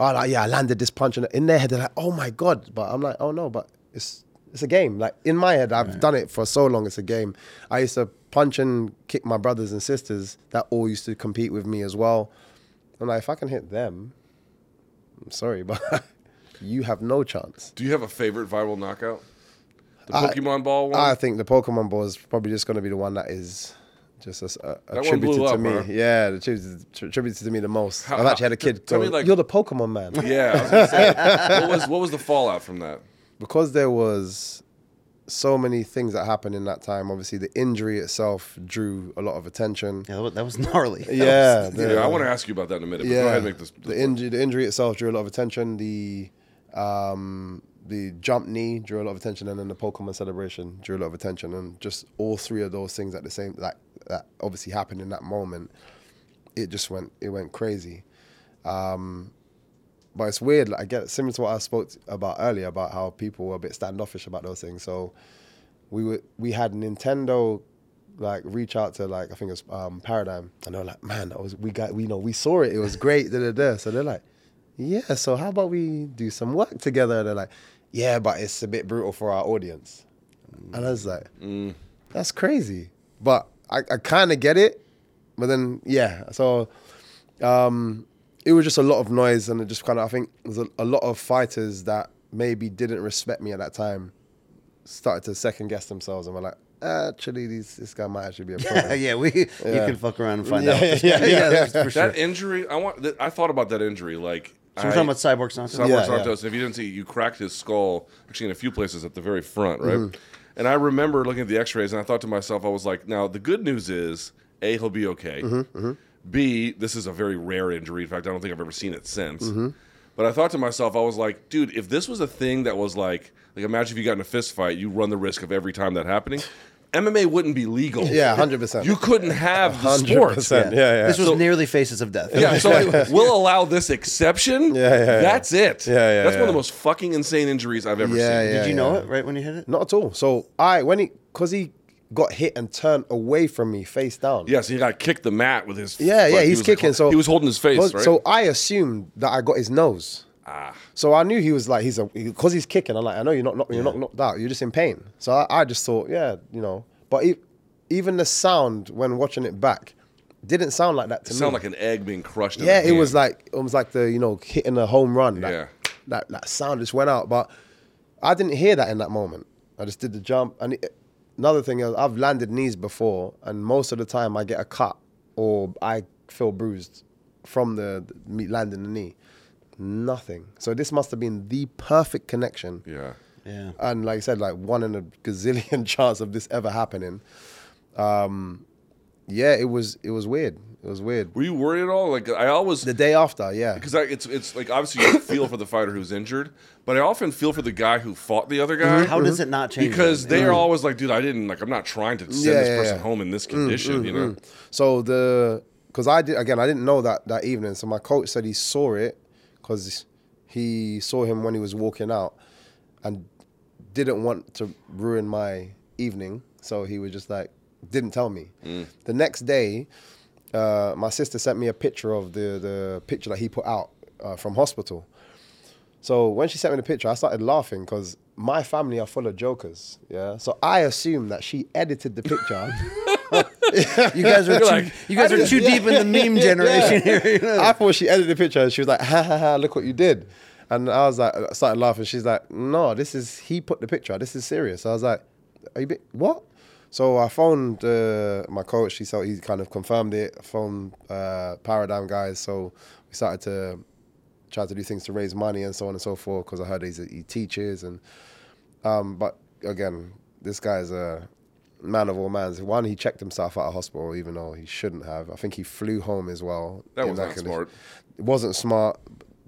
oh, like, yeah, I landed this punch, and in their head they're like, oh my god. But I'm like, oh no, but it's it's a game. Like in my head, I've done it for so long. It's a game. I used to punch and kick my brothers and sisters that all used to compete with me as well. I'm like, if I can hit them, I'm sorry, but you have no chance. Do you have a favorite viral knockout? The I- Pokemon ball one. I think the Pokemon ball is probably just going to be the one that is just a, uh, a, one attributed to me. huh? Yeah, attributed, attributed to me the most. How- I've actually had a kid tell go, me, like- "You're the Pokemon man." yeah. I was gonna say, what was what was the fallout from that? because there was so many things that happened in that time. Obviously, the injury itself drew a lot of attention. Yeah, that was- that was gnarly. That Yeah, was- the- Yeah, I want to ask you about that in a minute. But go ahead and make this. the injury, the injury itself drew a lot of attention. The um, the jump knee drew a lot of attention, and then the Pokemon celebration drew a lot of attention, and just all three of those things at the same like that obviously happened in that moment. It just went it went crazy. Um, but it's weird. Like, I get similar to what I spoke about earlier about how people were a bit standoffish about those things. So we were we had Nintendo like reach out to like I think it's um, Paradigm, and they're like, "Man, that was we got we know we saw it. It was great." da, da, da. So they're like, "Yeah, so how about we do some work together?" they're like, "Yeah, but it's a bit brutal for our audience." And I was like, "That's crazy," but I, I kind of get it. But then yeah, so um, it was just a lot of noise, and it just kind of I think there's a, a lot of fighters that maybe didn't respect me at that time started to second guess themselves and were like, actually, these, this guy might actually be a problem. yeah, we you can fuck around and find Yeah, out. yeah, yeah, yeah. that's for sure. That injury, I want. th- I thought about that injury. Like, So we're I- talking about Cyborg Santos. Cyborg Yeah, yeah. Santos. And if you didn't see, you cracked his skull actually in a few places at the very front, right? Mm-hmm. And I remember looking at the X-rays, and I thought to myself, I was like, now the good news is, a, he'll be okay. Mm-hmm, B, this is a very rare injury. In fact, I don't think I've ever seen it since. Mm-hmm. But I thought to myself, I was like, dude, if this was a thing that was like, like imagine if you got in a fist fight, you run the risk of every time that happening. MMA wouldn't be legal. Yeah, 100%. You couldn't have the sport. 100%. Yeah, yeah. This was So- nearly Faces of Death. Yeah, so like, we'll allow this exception. Yeah, yeah, yeah. That's it. Yeah, yeah, That's one of the most fucking insane injuries I've ever Yeah, seen. yeah. Did you know it right when you hit it? Not at all. So I, when he, because he got hit and turned away from me face down. Yes, he got kicked the mat with his. Yeah, yeah, like, he he's was- kicking. So he was holding his face, right? So I assumed that I got his nose. Ah. So I knew he was like he's a because he's kicking. I'm like I know you're not knock- you're not knocked out. You're just in pain. So I, I just thought yeah you know. But even the sound when watching it back didn't sound like that to it me. sounded like an egg being crushed. yeah, it was like it was like the you know hitting a home run. Yeah. that that sound just went out. But I didn't hear that in that moment. I just did the jump and it, another thing is I've landed knees before, and most of the time I get a cut or I feel bruised from the, the me landing the knee. Nothing. So this must have been the perfect connection. Yeah. Yeah. And like I said, like one in a gazillion chance of this ever happening. Um, yeah, it was it was weird. It was weird. Were you worried at all? Like I always The day after, yeah. because it's it's like obviously you feel for the fighter who's injured, but I often feel for the guy who fought the other guy. Mm-hmm. How does mm-hmm. it not change? Because that? they are mm. always like, dude, I didn't like. I'm not trying to send Yeah, this yeah, person yeah. home in this mm, condition. Mm, you know, So the because I did again, I didn't know that that evening. So my coach said he saw it because he saw him when he was walking out, and didn't want to ruin my evening. So he was just like, didn't tell me. The next day, uh, my sister sent me a picture of the the picture that he put out uh, from hospital. So when she sent me the picture, I started laughing because my family are full of jokers. Yeah. So I assumed that she edited the picture. You guys are too, like, you guys are too deep in the meme generation here. You know? I thought she edited the picture and she was like, ha ha ha, look what you did. And I was like, I started laughing. She's like, no, this is, he put the picture. This is serious. I was like, are you, what? So I phoned uh, my coach. He, so he kind of confirmed it. I phoned uh, Paradigm guys. So we started to try to do things to raise money and so on and so forth because I heard he's, he teaches. And um, But again, this guy's a man of all mans. One, he checked himself out of hospital even though he shouldn't have. I think he flew home as well. That was not smart. It wasn't smart.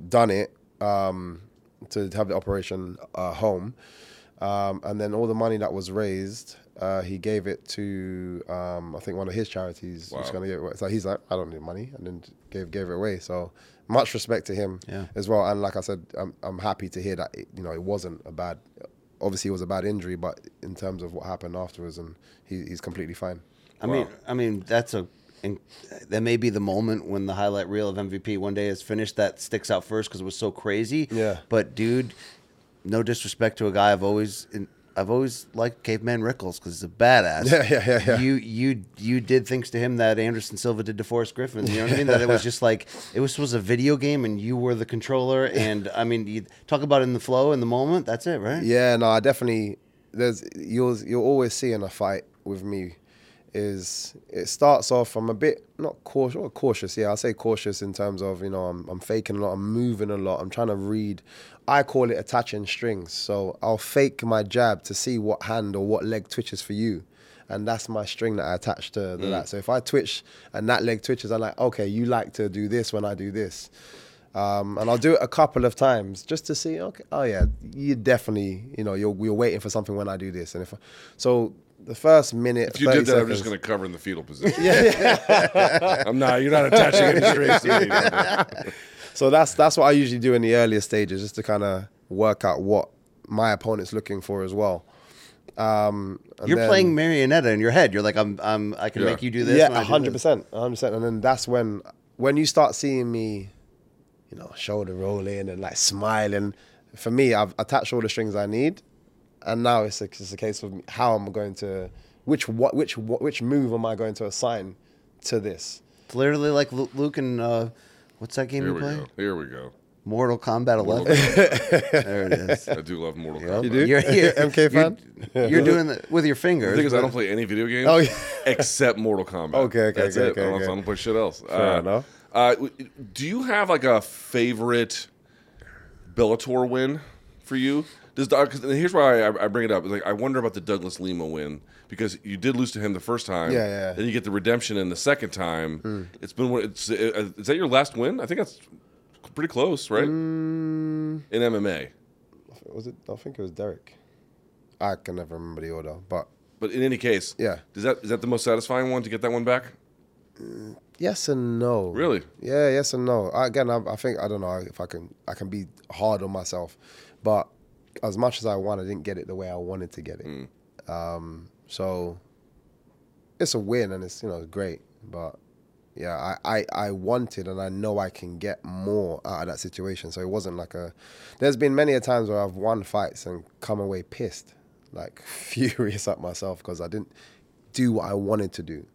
Done it um, to have the operation uh, home, um, and then all the money that was raised, uh, he gave it to um, I think one of his charities. Was Wow. gonna give it away. So he's like, I don't need money, and then gave gave it away. So much respect to him Yeah. as well. And like I said, I'm I'm happy to hear that it, you know it wasn't a bad. Obviously, it was a bad injury, but in terms of what happened afterwards, and he, he's completely fine. I mean, I mean that's a. And that may be the moment when the highlight reel of MVP one day is finished that sticks out first because it was so crazy. Yeah. But dude, no disrespect to a guy I've always I've always liked Caveman Rickels because he's a badass. Yeah, yeah, yeah, yeah. You you you did things to him that Anderson Silva did to Forrest Griffin. You know what I mean? That it was just like it was was a video game and you were the controller. And I mean, you talk about in the flow in the moment. That's it, right? Yeah, no, I definitely. There's you'll you'll always see in a fight with me is it starts off. I'm a bit not cautious, or cautious. Yeah, I'll say cautious in terms of you know I'm I'm faking a lot. I'm moving a lot. I'm trying to read. I call it attaching strings. So I'll fake my jab to see what hand or what leg twitches for you. And that's my string that I attach to, to that. So if I twitch and that leg twitches, I'm like, okay, you like to do this when I do this. Um, and I'll do it a couple of times just to see. Okay, oh yeah, you definitely, you know, you're you're waiting for something when I do this, and if I, so, the first minute, if you did that, I'm just going to cover in the fetal position. yeah, I'm not. You're not attaching any strings to me. So that's that's what I usually do in the earlier stages, just to kind of work out what my opponent's looking for as well. Um, and You're then- playing marionetta in your head. You're like, I'm, I'm, I can Yeah. make you do this. yeah, when hundred percent, hundred percent. And then that's when when you start seeing me, you know, shoulder rolling and like smiling. For me, I've attached all the strings I need, and now it's a, it's a case of how I'm going to which what which what, which move am I going to assign to this. It's literally like Lu- Luke and uh, what's that game Here you we play? go. Here we go. Mortal Kombat 11. there it is. I do love Mortal Kombat. You do? You're, you're, MK fan? You're, you're doing it with your fingers. The thing is, I don't play any video games Oh, yeah. except Mortal Kombat. Okay, okay, That's okay, it. okay, I, don't, okay. I don't play shit else. Fair uh, enough. Uh, do you have like a favorite Bellator win for you? Does the, cause here's why I, I bring it up. Like I wonder about the Douglas Lima win because you did lose to him the first time. Yeah, yeah. Then you get the redemption in the second time. Hmm. It's been it's uh, is that your last win? I think that's pretty close, right? Hmm. In MMA. Was it? I think it was Derek. I can never remember the order, but But in any case, Yeah. Is that is that the most satisfying one to get that one back? yes and no. Really? Yeah, yes and no. I, again, I, I think I don't know if I can I can be hard on myself, but as much as I want, I didn't get it the way I wanted to get it. Um, so it's a win and it's you know great, but yeah, I, I I wanted and I know I can get more out of that situation. So it wasn't like a. There's been many a times where I've won fights and come away pissed, like furious at myself because I didn't do what I wanted to do.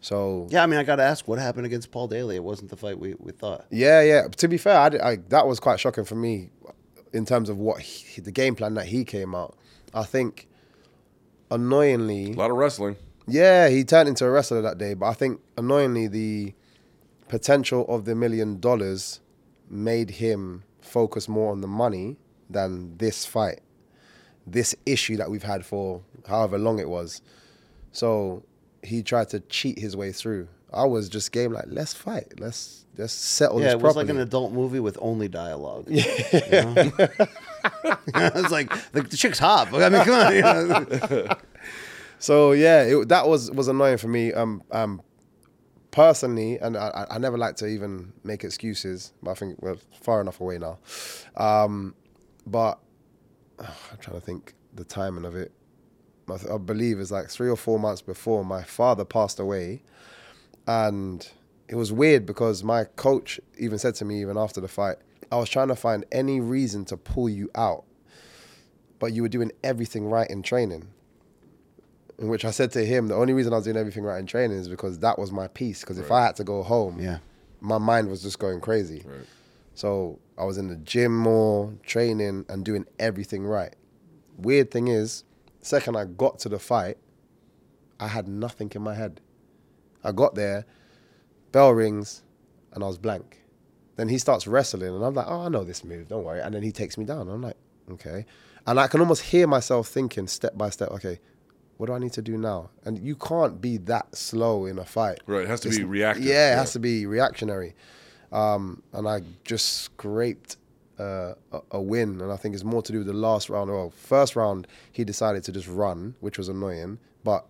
So Yeah, I mean, I got to ask, what happened against Paul Daley? It wasn't the fight we, we thought. Yeah, yeah. To be fair, I, I- that was quite shocking for me in terms of what he, the game plan that he came out. I think annoyingly, A lot of wrestling. yeah, he turned into a wrestler that day. But I think annoyingly, the potential of the million dollars made him focus more on the money than this fight, this issue that we've had for however long it was. So he tried to cheat his way through. I was just game like, let's fight, let's let's settle Yeah, this it was properly. like an adult movie with only dialogue. Yeah, it's like the, the chick's hot. I mean, come on. You know? So yeah, it, that was was annoying for me. Um, um, personally, and I, I- never like to even make excuses, but I think we're far enough away now. Um, but I'm trying to think the timing of it. I, I believe it's like three or four months before my father passed away, and it was weird because my coach even said to me even after the fight, I was trying to find any reason to pull you out, but you were doing everything right in training in which I said to him, the only reason I was doing everything right in training is because that was my piece. Because if I had to go home, Yeah. my mind was just going crazy. So I was in the gym more, training and doing everything right. Weird thing is, second I got to the fight, I had nothing in my head. I got there, bell rings, and I was blank. Then he starts wrestling, and I'm like, oh, I know this move, don't worry. And then he takes me down. I'm like, okay. And I can almost hear myself thinking step by step, okay, what do I need to do now? And you can't be that slow in a fight. Right, it has to It's- be reactive, Yeah, it yeah. has to be reactionary. Um, and I just scraped uh, a, a win, and I think it's more to do with the last round. Well, first round he decided to just run, which was annoying, but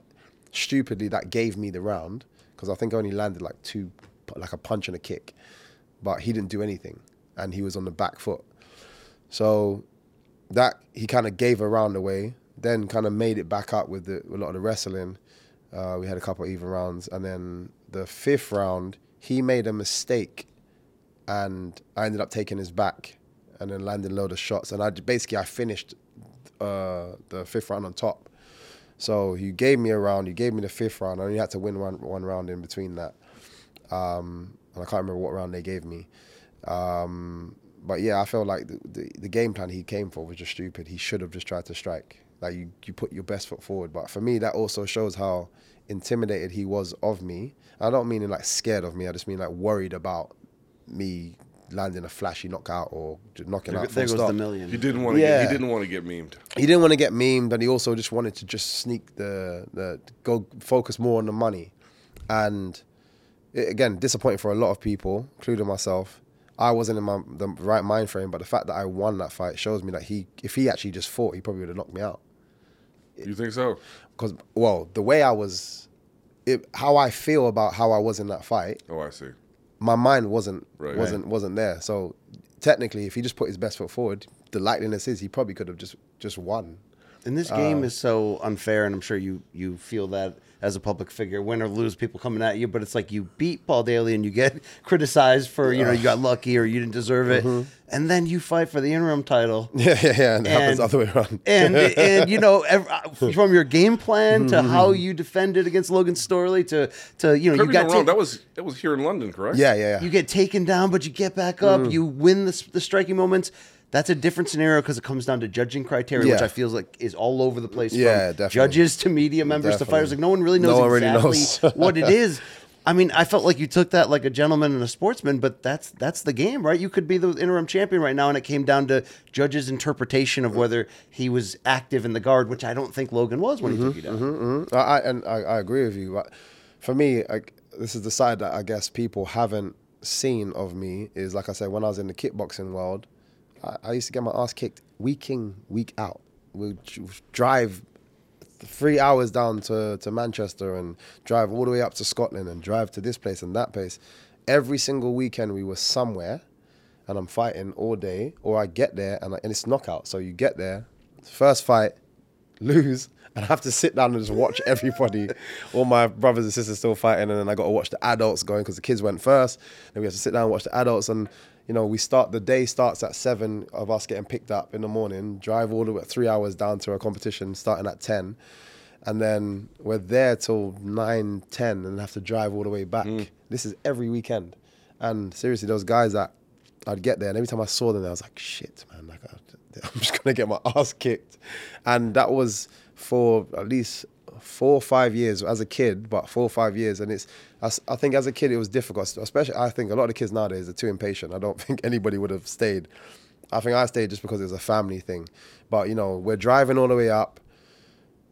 stupidly that gave me the round because I think I only landed like two, like a punch and a kick, but he didn't do anything, and he was on the back foot. So that he kind of gave a round away, then kind of made it back up with the, a lot of the wrestling. Uh, we had a couple of even rounds, and then the fifth round he made a mistake, and I ended up taking his back, and then landing a load of shots, and I basically I finished uh, the fifth round on top. So he gave me a round, he gave me the fifth round. I only had to win one one round in between that, um, and I can't remember what round they gave me. Um, but yeah, I felt like the, the, the game plan he came for was just stupid. He should have just tried to strike. Like you, you put your best foot forward. But for me, that also shows how intimidated he was of me. I don't mean like scared of me. I just mean like worried about me landing a flashy knockout or just knocking There, out. there full goes stop. the million. He didn't want to. Yeah. Get, he didn't want to get memed. He didn't want to get memed, and he also just wanted to just sneak the the go focus more on the money, and it, again disappointing for a lot of people, including myself. I wasn't in my the right mind frame, but the fact that I won that fight shows me that he, if he actually just fought, he probably would have knocked me out. You think so? Because well, the way I was, it, how I feel about how I was in that fight, Oh, I see. My mind wasn't Right. wasn't wasn't there. So technically, if he just put his best foot forward, the likeliness is he probably could have just just won. And this game uh, is so unfair, and I'm sure you you feel that as a public figure, win or lose, people coming at you. But it's like you beat Paul Daley, and you get criticized for you know you got lucky or you didn't deserve it, mm-hmm. and then you fight for the interim title. Yeah, yeah, yeah. And it happens And- the way around. and and you know ev- uh, from your game plan to mm-hmm. how you defended against Logan Storley to to you know Correct you got I'm wrong, ta- that was that was here in London, correct? yeah, yeah, yeah. you get taken down, but you get back up. Mm. You win the, the striking moments. That's a different scenario because it comes down to judging criteria, which I feel like is all over the place. Yeah, definitely. Judges to media members to fighters, like no one really knows No one really exactly knows. what it is. I mean, I felt like you took that like a gentleman and a sportsman, but that's that's the game, right? You could be the interim champion right now, and it came down to judges' interpretation of whether he was active in the guard, which I don't think Logan was when he took you down. Mhm. I, I, and I, I agree with you. But for me, like, this is the side that I guess people haven't seen of me. Is like I said, when I was in the kickboxing world, I, I used to get my ass kicked week in, week out. We'd drive three hours down to, to Manchester and drive all the way up to Scotland and drive to this place and that place. Every single weekend we were somewhere and I'm fighting all day, or I get there and, I, and it's knockout. So you get there, first fight, lose, and I have to sit down and just watch everybody, all my brothers and sisters still fighting, and then I got to watch the adults going because the kids went first. Then we have to sit down and watch the adults, and you know we start the day starts at seven of us getting picked up in the morning, drive all the way three hours down to a competition starting at ten. And then we're there till 9, 10 and have to drive all the way back. Mm. This is every weekend. And seriously, those guys that I'd get there, and every time I saw them, I was like, shit, man, like I'm just gonna get my ass kicked, and that was for at least four or five years as a kid, but four or five years, and it's I think as a kid it was difficult, especially I think a lot of the kids nowadays are too impatient. I don't think anybody would have stayed. I think I stayed just because it was a family thing, but you know we're driving all the way up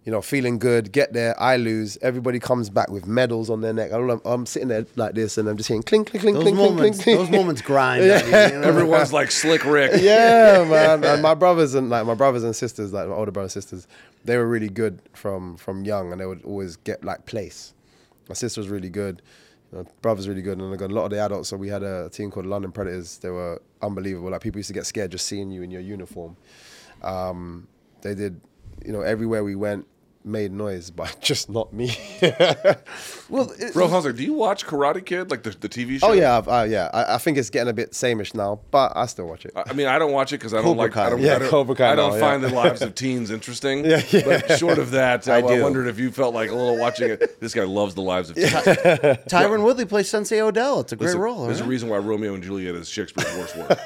you know, feeling good, get there, I lose. Everybody comes back with medals on their neck. I'm, I'm sitting there like this and I'm just hearing clink, clink, clink, Those clink, clink, moments, clink, those moments grind. on you, you know? Everyone's like Slick Rick. yeah, man. And my brothers and like my brothers and sisters, like my older brothers and sisters, they were really good from from young, and they would always get like place. My sister was really good. My brother's really good, and I got a lot of the adults. So we had a team called London Predators. They were unbelievable. Like people used to get scared just seeing you in your uniform. Um, they did, you know, everywhere we went, made noise, but just not me. well, it- Bro, Hunter, do you watch Karate Kid, like the, the TV show? oh yeah, I've, uh, yeah. I, I think it's getting a bit sameish now, but I still watch it. I I mean, I don't watch it because I don't Cobra like. Kai. I don't, Yeah, I don't, Cobra Kai I don't now, find yeah. the lives of teens interesting. Yeah, yeah. But short of that, I, I I wondered if you felt like a little watching it. This guy loves the lives of teens. Tyron Woodley plays Sensei Odell. It's a great Listen, role. There's a reason why Romeo and Juliet is Shakespeare's worst work.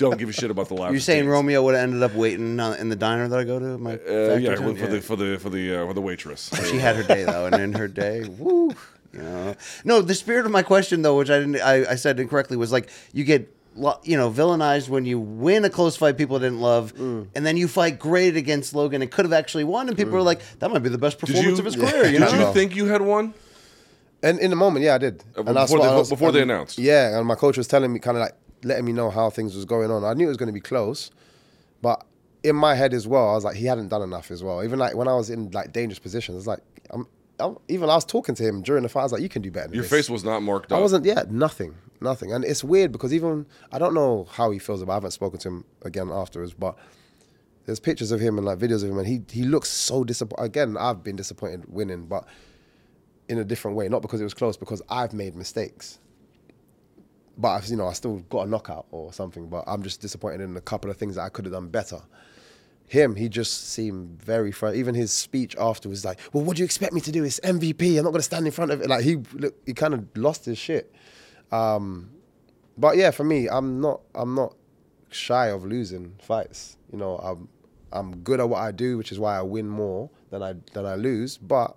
Don't give a shit about the lives. You're saying teens. Romeo would have ended up waiting on, in the diner that I go to? My Uh, factory yeah, town? for the for the for the uh, for the waitress. She had her day though, and in her day, woo. You know, no. The spirit of my question though, which I didn't, I, I said incorrectly, was like you get, lo- you know, villainized when you win a close fight people didn't love, Mm. and then you fight great against Logan and could have actually won, and people are like, that might be the best Did performance you, of his career. You did know, you think you had one? And in the moment, yeah, I did. Uh, And that's before what they- I was- before they and- announced? Yeah, and my coach was telling me, kind of like letting me know how things was going on. I knew it was going to be close, but in my head as well, I was like, he hadn't done enough as well. Even like when I was in like dangerous positions, it's like, I'm, I'm, even I was talking to him during the fight. I was like, you can do better. Than Your this. face was not marked up. I wasn't. Yeah, nothing, nothing. And it's weird because even I don't know how he feels about. I haven't spoken to him again afterwards, but there's pictures of him and like videos of him, and he he looks so disappointed. Again, I've been disappointed winning, but in a different way, not because it was close, because I've made mistakes. But I've, you know, I still got a knockout or something. But I'm just disappointed in a couple of things that I could have done better. Him, he just seemed very Even his speech afterwards, like, "Well, what do you expect me to do? It's MVP. I'm not going to stand in front of it." Like he, look, he kind of lost his shit. Um, but yeah, for me, I'm not, I'm not shy of losing fights. You know, I'm, I'm good at what I do, which is why I win more than I than I lose. But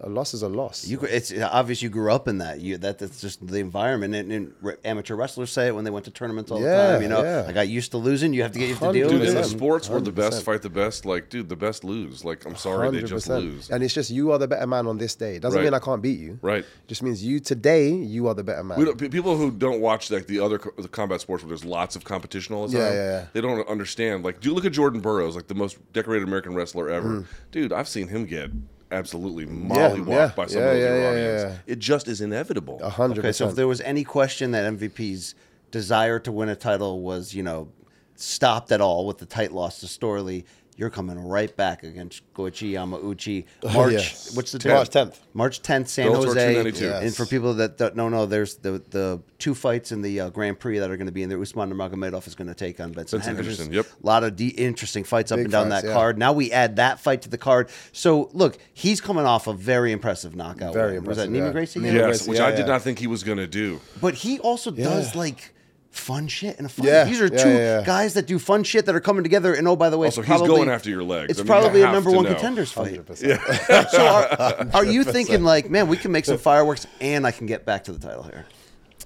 a loss is a loss. You, it's obvious you grew up in that. You that that's just the environment. And, and re- amateur wrestlers say it when they went to tournaments all the time. You know, yeah. I got used to losing. You have to get used to deal Dude, with in it. the sports where the best fight the best, like, dude, the best lose. Like, I'm sorry, they just lose. And it's just you are the better man on this day. It doesn't Right. mean I can't beat you. Right. It just means you today you are the better man. We don't, people who don't watch like the other co- the combat sports where there's lots of competition all the Yeah, time, yeah, yeah. they don't understand. Like, do you look at Jordan Burroughs, like the most decorated American wrestler ever? Mm. Dude, I've seen him get absolutely mollywalked yeah, by some yeah, of those yeah, other yeah, audience. yeah. It just is inevitable. A hundred Okay, so if there was any question that MVP's desire to win a title was, you know, stopped at all with the tight loss to Storley, you're coming right back against Goichi Yamauchi. March, yes. what's the Ten- March 10th. March 10th, San Bellator Jose. 292. And for people that don't know, there's the the two fights in the uh, Grand Prix that are going to be in there. Usman Nurmagomedov is going to take on Benson, Benson Henderson. Henderson, yep. A lot of de- interesting fights up and down fights, that yeah. card. Now we add that fight to the card. So look, he's coming off a very impressive knockout. Very win. Was that impressive, Neiman yeah. Gracie? Neiman yes, Gracie, which yeah, I did yeah. not think he was going to do. But he also does like fun shit and a fight. Yeah, These are yeah, two yeah, yeah. guys that do fun shit that are coming together. And oh, by the way, Also, it's he's going after your legs. It's I mean, probably a number one know. contenders fight. 100%. So are, are you thinking like, man, we can make some fireworks and I can get back to the title here?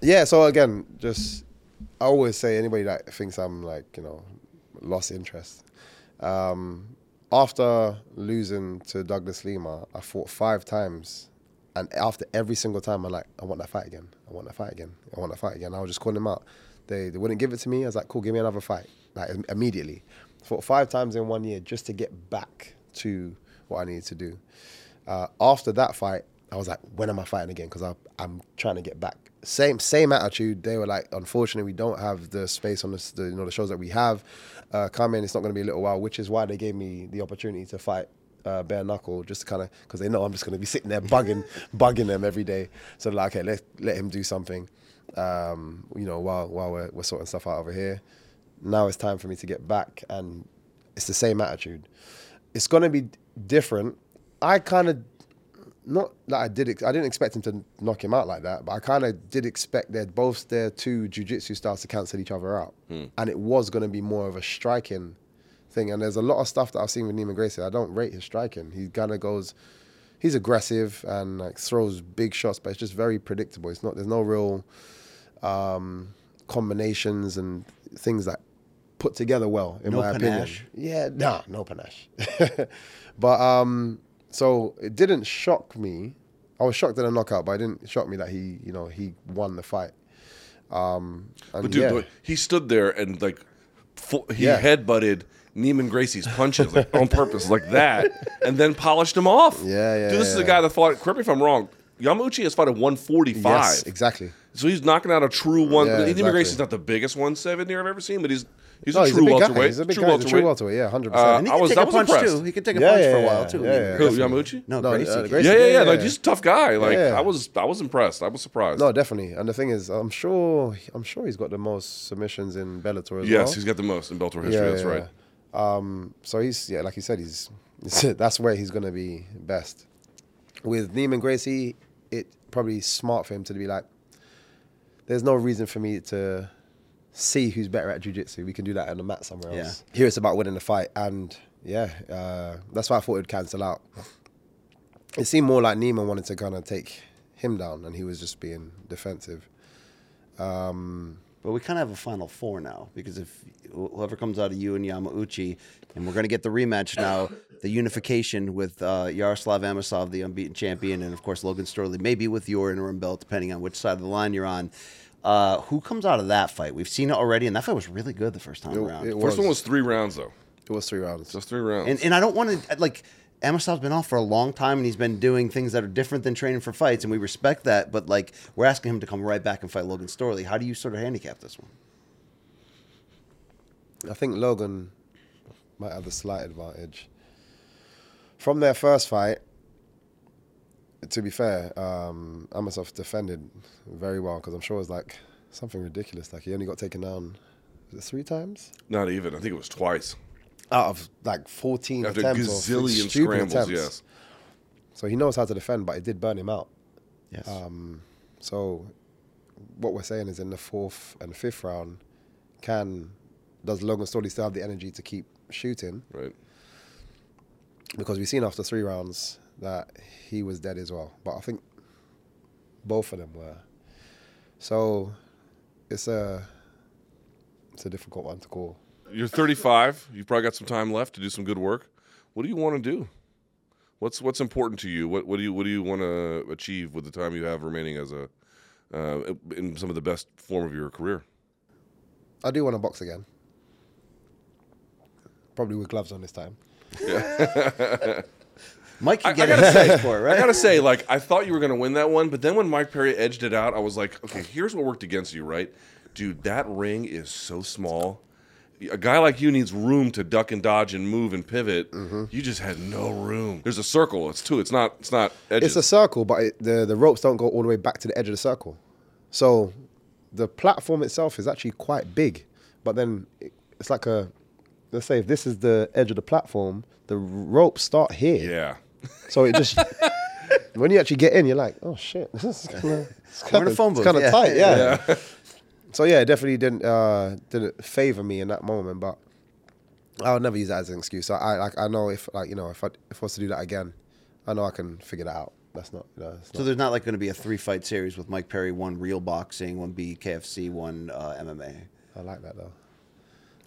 Yeah, so again, just I always say anybody that thinks I'm like, you know, lost interest. Um, after losing to Douglas Lima, I fought five times. And after every single time, I'm like, I want that fight again. I want that fight again. I want that fight again. I was just calling him out. They, they wouldn't give it to me. I was like, cool, give me another fight. Like immediately. Fought five times in one year just to get back to what I needed to do. Uh, after that fight, I was like, when am I fighting again? Because I'm trying to get back. Same same attitude. They were like, unfortunately, we don't have the space on this, the you know the shows that we have. Uh, come in, it's not going to be a little while, which is why they gave me the opportunity to fight uh, bare knuckle, just to kind of because they know I'm just going to be sitting there bugging bugging them every day. So like, okay, let let him do something. Um, you know, while while we're, we're sorting stuff out over here. Now it's time for me to get back, and it's the same attitude. It's going to be different. I kind of not that I did. I didn't expect him to knock him out like that, but I kind of did expect their both their two jujitsu styles to cancel each other out, and it was going to be more of a striking thing. And there's a lot of stuff that I've seen with Neiman Gracie. I don't rate his striking. He kind of goes, he's aggressive and like throws big shots, but it's just very predictable. It's not. There's no real um, combinations and things that put together well, in No my panache? opinion. Yeah, nah, no panache. but um, so it didn't shock me. I was shocked at a knockout, but it didn't shock me that he, you know, he won the fight. Um, and But dude, yeah, he stood there and like fu- he Yeah. headbutted Neiman Gracie's punches like on purpose, like that, and then polished him off. Yeah, yeah, Dude, this is yeah. a guy that fought. Correct me if I'm wrong. Yamauchi has fought at 145. yes, exactly. So he's knocking out a true one. Yeah, Neiman exactly. Gracie's not the biggest 170 I've ever seen, but he's he's No, a he's true a big guy. welterweight. He's a big true guy. He's true welterweight. welterweight. Yeah, hundred Uh, And he I can was- take a was punch impressed. too. He can take a Yeah, punch yeah, for a while too. yeah, Neiman yeah. Who, Gracie. Yamauchi? No, No, Gracie. uh. Gracie. Yeah, yeah, yeah. Yeah, Like he's a tough guy. Like Yeah. I was, I was impressed. I was surprised. No, definitely. And the thing is, I'm sure, I'm sure he's got the most submissions in Bellator as yes, well. he's got the most in Bellator history. that's right. Um, so he's yeah, like you said, he's that's where he's gonna be best. With Neiman Gracie, it probably smart for him to be like, there's no reason for me to see who's better at jiu-jitsu. We can do that on the mat somewhere Yeah. else. Here it's about winning the fight, and yeah, uh, that's why I thought it'd cancel out. It seemed more like Neiman wanted to kind of take him down, and he was just being defensive. Um, But we kind of have a final four now because if whoever comes out of you and Yamauchi, and we're going to get the rematch now, the unification with uh, Yaroslav Amosov, the unbeaten champion, and of course Logan Storley, maybe with your interim belt, depending on which side of the line you're on. Uh, who comes out of that fight? We've seen it already, and that fight was really good the first time It- around. it First one was three rounds though. it was three rounds. Just three rounds. And and I don't want to like Amosov's been off for a long time and he's been doing things that are different than training for fights and we respect that. But like we're asking him to come right back and fight Logan Storley. How do you sort of handicap this one? I think Logan might have the slight advantage. From their first fight, to be fair, um, Amosov defended very well because I'm sure it was like something ridiculous. Like he only got taken down three times Not even. I think it was twice. Out of like 14 After attempts. or gazillion stupid scrambles, attempts. yes. So he knows how to defend, but it did burn him out. Yes. Um, so what we're saying is in the fourth and fifth round, can does Logan Storley still have the energy to keep shooting? Right. because we've seen after three rounds that he was dead as well. But I think both of them were. So it's a it's a difficult one to call. You're 35. You've probably got some time left to do some good work. What do you want to do? What's what's important to you? What what do you what do you want to achieve with the time you have remaining as a uh, in some of the best form of your career? I do want to box again. Probably with gloves on this time. Mike I, can I get gotta say, for it, I gotta say, like I thought you were gonna win that one, but then when Mike Perry edged it out, I was like, okay, here's what worked against you, right, dude? That ring is so small. A guy like you needs room to duck and dodge and move and pivot. Mm-hmm. You just had no room. There's a circle. It's two. It's not. It's not edges. It's a circle, but it, the the ropes don't go all the way back to the edge of the circle. So the platform itself is actually quite big, but then it, it's like a let's say if this is the edge of the platform, the ropes start here. yeah. So it just when you actually get in, you're like, oh shit, this is kind of We're in a phone booth, kind of yeah. tight, yeah. so yeah, it definitely didn't uh, didn't favor me in that moment, but I would never use that as an excuse. So I like I know if like you know if I if I was to do that again, I know I can figure that out. That's not. You know, it's So not there's not like going to be a three fight series with Mike Perry, one real boxing, one BKFC, one uh, MMA. I like that though.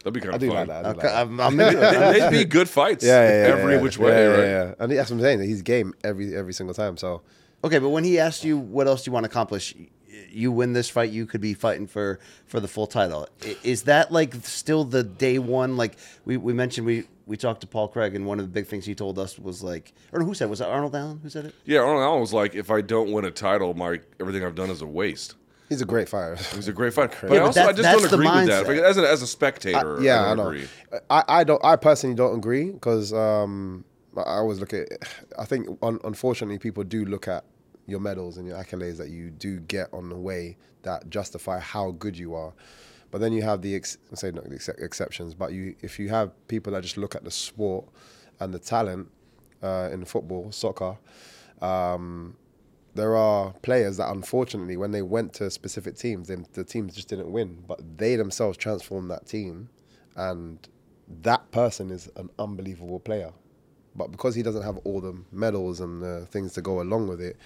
That'd be kind I of do fun. like that. I do Okay, like that. I'm, I'm. They- They'd be good fights. Yeah, yeah, yeah, every yeah. which way, yeah, right? Yeah, yeah. And that's what I'm saying. He's game every every single time. So Okay, but when he asked you what else do you want to accomplish, y- you win this fight, you could be fighting for for the full title. Is that like still the day one? Like we, we mentioned, we we talked to Paul Craig, and one of the big things he told us was like, or who said it? was it Arnold Allen who said it? Yeah, Arnold Allen was like, if I don't win a title, my everything I've done is a waste. he's a great fighter. He's a great fighter. But Yeah, I but also that- I just don't the agree with that. Like, As a, as a spectator, I- yeah, I I, don't know. agree. I, I don't. I personally don't agree because um, I I always look at. I think un, unfortunately people do look at your medals and your accolades that you do get on the way that justify how good you are. But then you have the ex, say not the ex- exceptions, but you if you have people that just look at the sport and the talent uh, in football, soccer, Um, there are players that unfortunately, when they went to specific teams, then the teams just didn't win. But they themselves transformed that team, and that person is an unbelievable player. But because he doesn't have all the medals and the things to go along with it,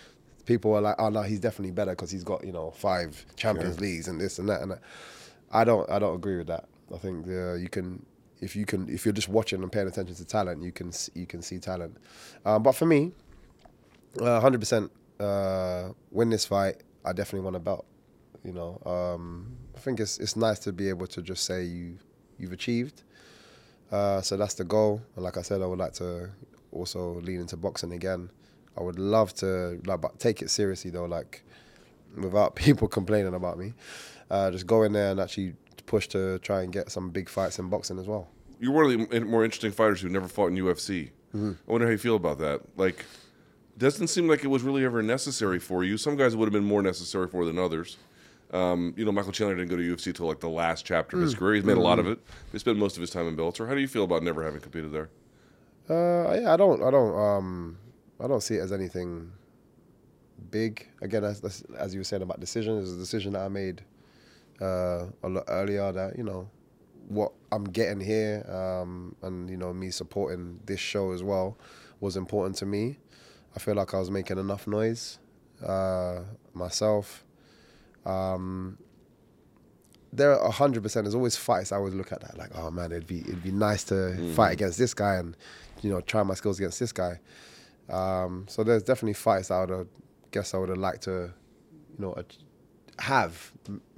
people are like, "Oh no, he's definitely better because he's got you know five Champions Leagues and this and that." And that. I don't, I don't agree with that. I think uh, you can, if you can, if you're just watching and paying attention to talent, you can, you can see talent. Um, but for me, uh, hundred percent uh, win this fight. I definitely want a belt. You know, um, I think it's it's nice to be able to just say you you've achieved. Uh, so that's the goal. And like I said, I would like to also lean into boxing again. I would love to like, but take it seriously though, like without people complaining about me. Uh, just go in there and actually push to try and get some big fights in boxing as well. You're one of the more interesting fighters who never fought in UFC. Mm-hmm. I wonder how you feel about that. Like, doesn't seem like it was really ever necessary for you. Some guys would have been more necessary for than others. Um, you know, Michael Chandler didn't go to UFC till like the last chapter of his Mm. career. He's made a lot of Mm-hmm. it. He spent most of his time in Bellator. How do you feel about never having competed there? Uh, yeah, I don't, I don't, um, I don't see it as anything big. Again, as, as, you were saying about decision, it's a decision that I made uh, a lot earlier. That you know, what I'm getting here, um, and you know, me supporting this show as well, was important to me. I feel like I was making enough noise uh, myself. Um, there are hundred percent. There's always fights. I always look at that like, oh man, it'd be it'd be nice to fight against this guy and you know try my skills against this guy. Um, so there's definitely fights I would have guess I would have liked to, you know, have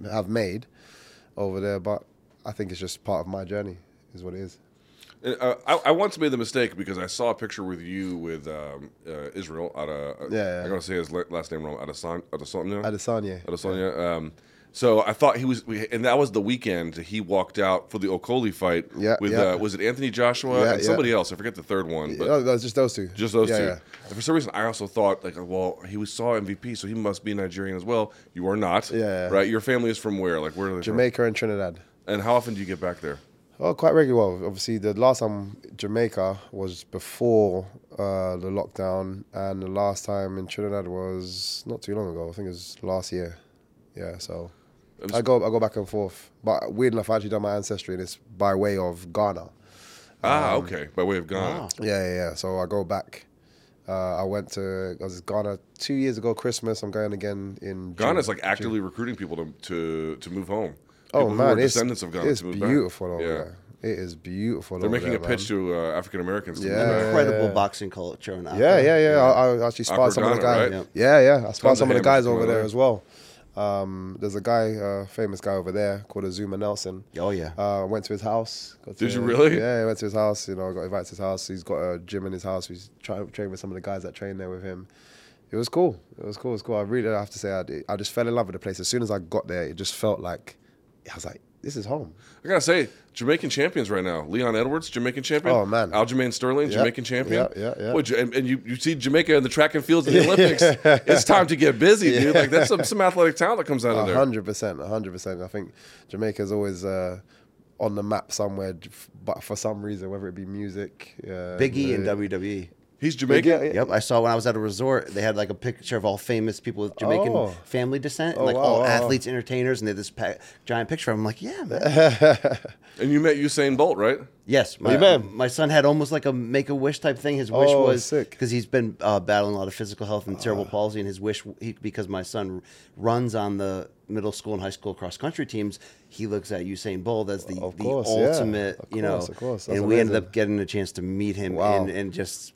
have made over there. But I think it's just part of my journey, is what it is. Uh, I, I once made the mistake because I saw a picture with you with um, uh, Israel out of. Yeah, yeah. I'm gonna say his last name wrong. Adesanya. Adesanya. Adesanya. Adesanya. Um, so I thought he was, and that was the weekend he walked out for the Okolie fight. Yeah, with yeah. Uh, was it Anthony Joshua Yeah, and yeah. somebody else? I forget the third one, but Oh, that's just those two. just those Yeah, two. yeah. For some reason, I also thought like, well, he was saw MVP, so he must be Nigerian as well. You are not. Yeah. Right. Your family is from where? Like where are they from? Jamaica and Trinidad. And how often do you get back there? Oh, quite regular. Well, obviously, the last time Jamaica was before uh, the lockdown, and the last time in Trinidad was not too long ago. I think it was last year. Yeah, so I'm I go I go back and forth. But weird enough, I actually done my ancestry, and it's by way of Ghana. Ah, Um, okay. By way of Ghana. Wow. Yeah, yeah, yeah. So I go back. Uh, I went to I was Ghana two years ago Christmas. I'm going again in Ghana's June. like actively recruiting people to to, to move home. Oh People who man, it's, descendants of Ghana it's to move back. beautiful over Yeah. there. It is beautiful. They're making there, a pitch man. to uh, African Americans. to Yeah. Incredible yeah. boxing culture. In Africa. Yeah, Accra. yeah, yeah. I, I actually Accra, sparred some of the guys. right? Yeah, yeah. I Tons sparred some of the guys over over there there. as well. Um, there's a guy, uh, famous guy over there called Azumah Nelson. Oh yeah. Uh, went to his house. Got Did you really? Yeah, I went to his house. You know, I got invited to his house. He's got a gym in his house. He's trying to train with some of the guys that train there with him. It was cool. It was cool. It was cool. I really have to say, I, I just fell in love with the place. As soon as I got there, it just felt like I was like, this is home. I gotta say, Jamaican champions right now. Leon Edwards, Jamaican champion. Oh, man. Aljamain Sterling, Yeah, Jamaican champion. yeah, yeah, yeah. Boy, and, and you, you see Jamaica in the track and fields in the Olympics. it's time to get busy, dude. Like that's some, some athletic talent that comes out of there. hundred percent, hundred percent. I think Jamaica's always uh, on the map somewhere, but for some reason, whether it be music, uh, Biggie and uh, WWE. He's Jamaican. Yeah, yeah. Yep, I saw when I was at a resort. They had like a picture of all famous people with Jamaican Oh. family descent, and Oh, like wow, all wow, wow. athletes, entertainers, and they had this pa- giant picture. of 'em. I'm like, yeah, man. And you met Usain Bolt, right? yes, my, You met my son had almost like a make a wish type thing. His wish Oh, was sick. because he's been uh, battling a lot of physical health and cerebral Ah. palsy, and his wish he, because my son runs on the middle school and high school cross country teams. He looks at Usain Bolt as the, Of the course, yeah. ultimate, Of you know. course, of course. That's and we ended up getting a chance to meet him Wow. and, and just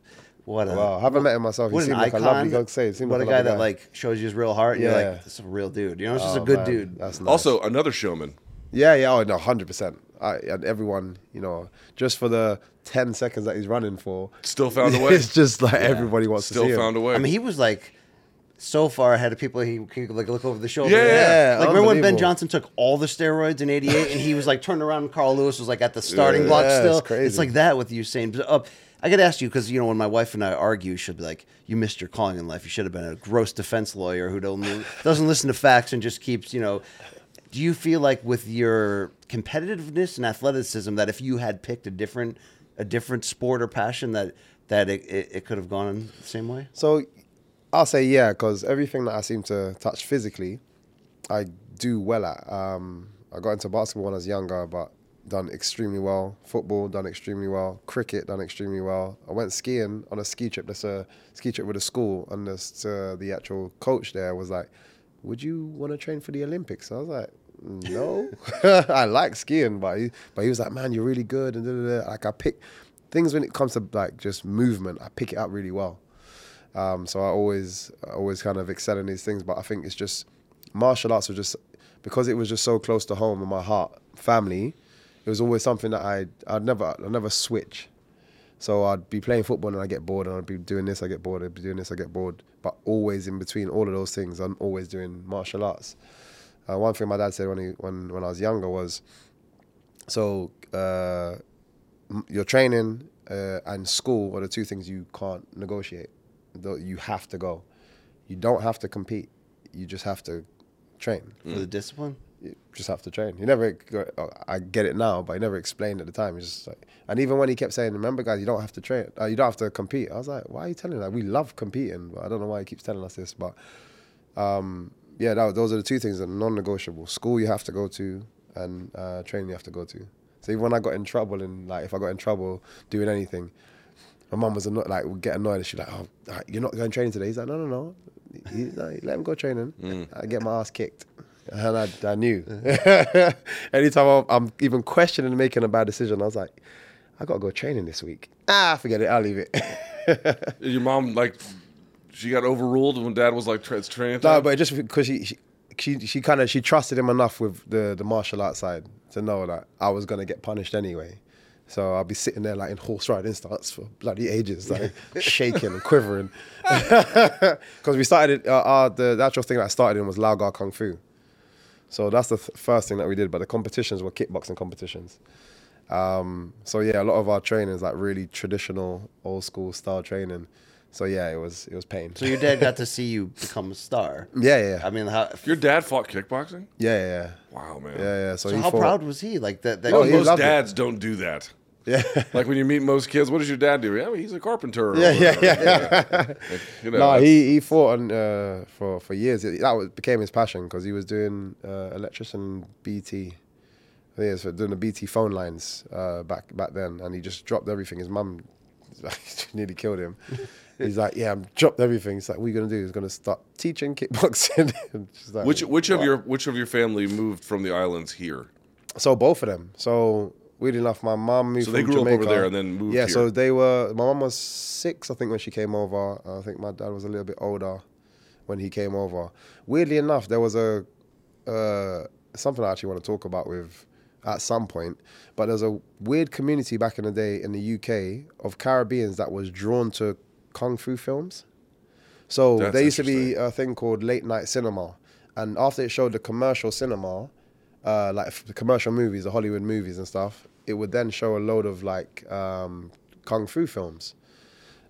what a Wow, I haven't met him myself. He what an seemed like icon! a lovely guy. Say, what like a a guy that like shows you his real heart. And Yeah. you're like, this is a real dude. You know, it's just Oh, a good man, dude. That's nice. Also, another showman. yeah, yeah, oh no, hundred percent. And everyone, you know, just for the ten seconds that he's running for, Still found a way. it's just like everybody wants Still to see found a way. I mean, he was like so far ahead of people. He could like look over the shoulder. Yeah, yeah, Like remember when Ben. Johnson took all the steroids in '88, and he was like turned around, and Carl Lewis was like at the starting block Yeah, it's still. crazy. like that with Usain. But, Uh, I got to ask you because you know when my wife and I argue, she'll be like, "You missed your calling in life. You should have been a gross defense lawyer who don't doesn't listen to facts and just keeps you know." Do you feel like with your competitiveness and athleticism that if you had picked a different a different sport or passion that that it, it, it could have gone the same way? So I'll say yeah, because everything that I seem to touch physically, I do well at. Um, I got into basketball when I was younger, but done extremely well. Football done extremely well. Cricket done extremely well. I went skiing on a ski trip. That's a ski trip with a school, and uh, the actual coach there was like, "Would you want to train for the Olympics?" I was like. No, I like skiing, but he, but he was like, "Man, you're really good." And like I pick things when it comes to like just movement, I pick it up really well. Um, so I always, I always kind of excel in these things. But I think it's just martial arts was just because it was just so close to home in my heart, family. It was always something that I, I'd never, I'd never switch. So I'd be playing football and I get bored, and I'd be doing this, I get bored, I'd be doing this, I get bored. But always in between all of those things, I'm always doing martial arts. Uh, one thing my dad said when he, when when I was younger was, so uh, your training uh, and school are the two things you can't negotiate. You have to go. You don't have to compete. You just have to train. For the discipline? You just have to train. He never. oh, I get it now, but he never explained at the time. He's just like, and even when he kept saying, "Remember, guys, you don't have to train. Uh, you don't have to compete." I was like, "Why are you telling us? Like, we love competing, but I don't know why he keeps telling us this." But um, yeah, that, those are the two things that are non-negotiable. School you have to go to, and uh, training you have to go to. So even when I got in trouble, and like if I got in trouble doing anything, my mum was anno- like would get annoyed. She's like, "Oh, you're not going training today?" He's like, "No, no, no. He, no let him go training." I get my ass kicked, and I, I knew. Anytime I'm, I'm even questioning making a bad decision, I was like, "I got to go training this week." Ah, forget it. I'll leave it. Your mom like she got overruled when dad was like it's training. No, but just because she she she, she kind of she trusted him enough with the the martial arts side to know that I was gonna get punished anyway. So I'll be sitting there like in horse riding starts for bloody ages, like shaking and quivering. Because we started uh, uh, the, the actual thing that I started in was Lau Gar Kung Fu. So that's the th- first thing that we did. But the competitions were kickboxing competitions. Um, so yeah, a lot of our training is like really traditional, old school style training. So yeah, it was it was pain. So your dad got to see you become a star. yeah, yeah, yeah. I mean, how, your dad fought kickboxing. yeah, yeah, yeah. Wow, man. Yeah, yeah. So, so he how fought- proud was he? Like that? that Oh, he most loved it. dads don't do that. Yeah, Like when you meet most kids, what does your dad do? Yeah, well, he's a carpenter. yeah, yeah, whatever. yeah. You know, no, he he fought on, uh, for for years. That was, became his passion because he was doing uh, electrician BT. I think it's for doing the BT phone lines uh, back back then, and he just dropped everything. His mum nearly killed him. He's like, "Yeah, I'm dropped everything." He's like, "What are you gonna do?" He's gonna start teaching kickboxing. Like, Which which of your which of your family moved from the islands here? So both of them. So weirdly enough, my mom moved. So they grew up over there and then moved Yeah. here. So they were. My mom was six, I think, when she came over. I think my dad was a little bit older when he came over. Weirdly enough, there was a uh, something I actually want to talk about with at some point. But there's a weird community back in the day in the UK of Caribbeans that was drawn to kung fu films. So That's there used to be a thing called late night cinema, and after it showed the commercial cinema, uh, like the commercial movies, the Hollywood movies and stuff, it would then show a load of like um, kung fu films,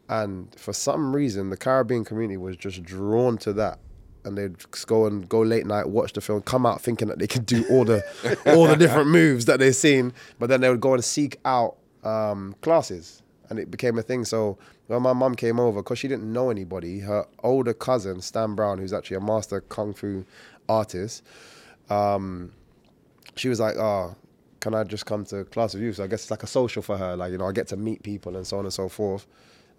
and for some reason the Caribbean community was just drawn to that. And they'd just go and go late night, watch the film, come out thinking that they could do all the all the different moves that they've seen, but then they would go and seek out um, classes, and it became a thing. So when my mum came over, because she didn't know anybody, her older cousin Stan Brown, who's actually a master kung fu artist, um, she was like, "Oh, can I just come to class with you?" So I guess it's like a social for her. Like you know, I get to meet people and so on and so forth.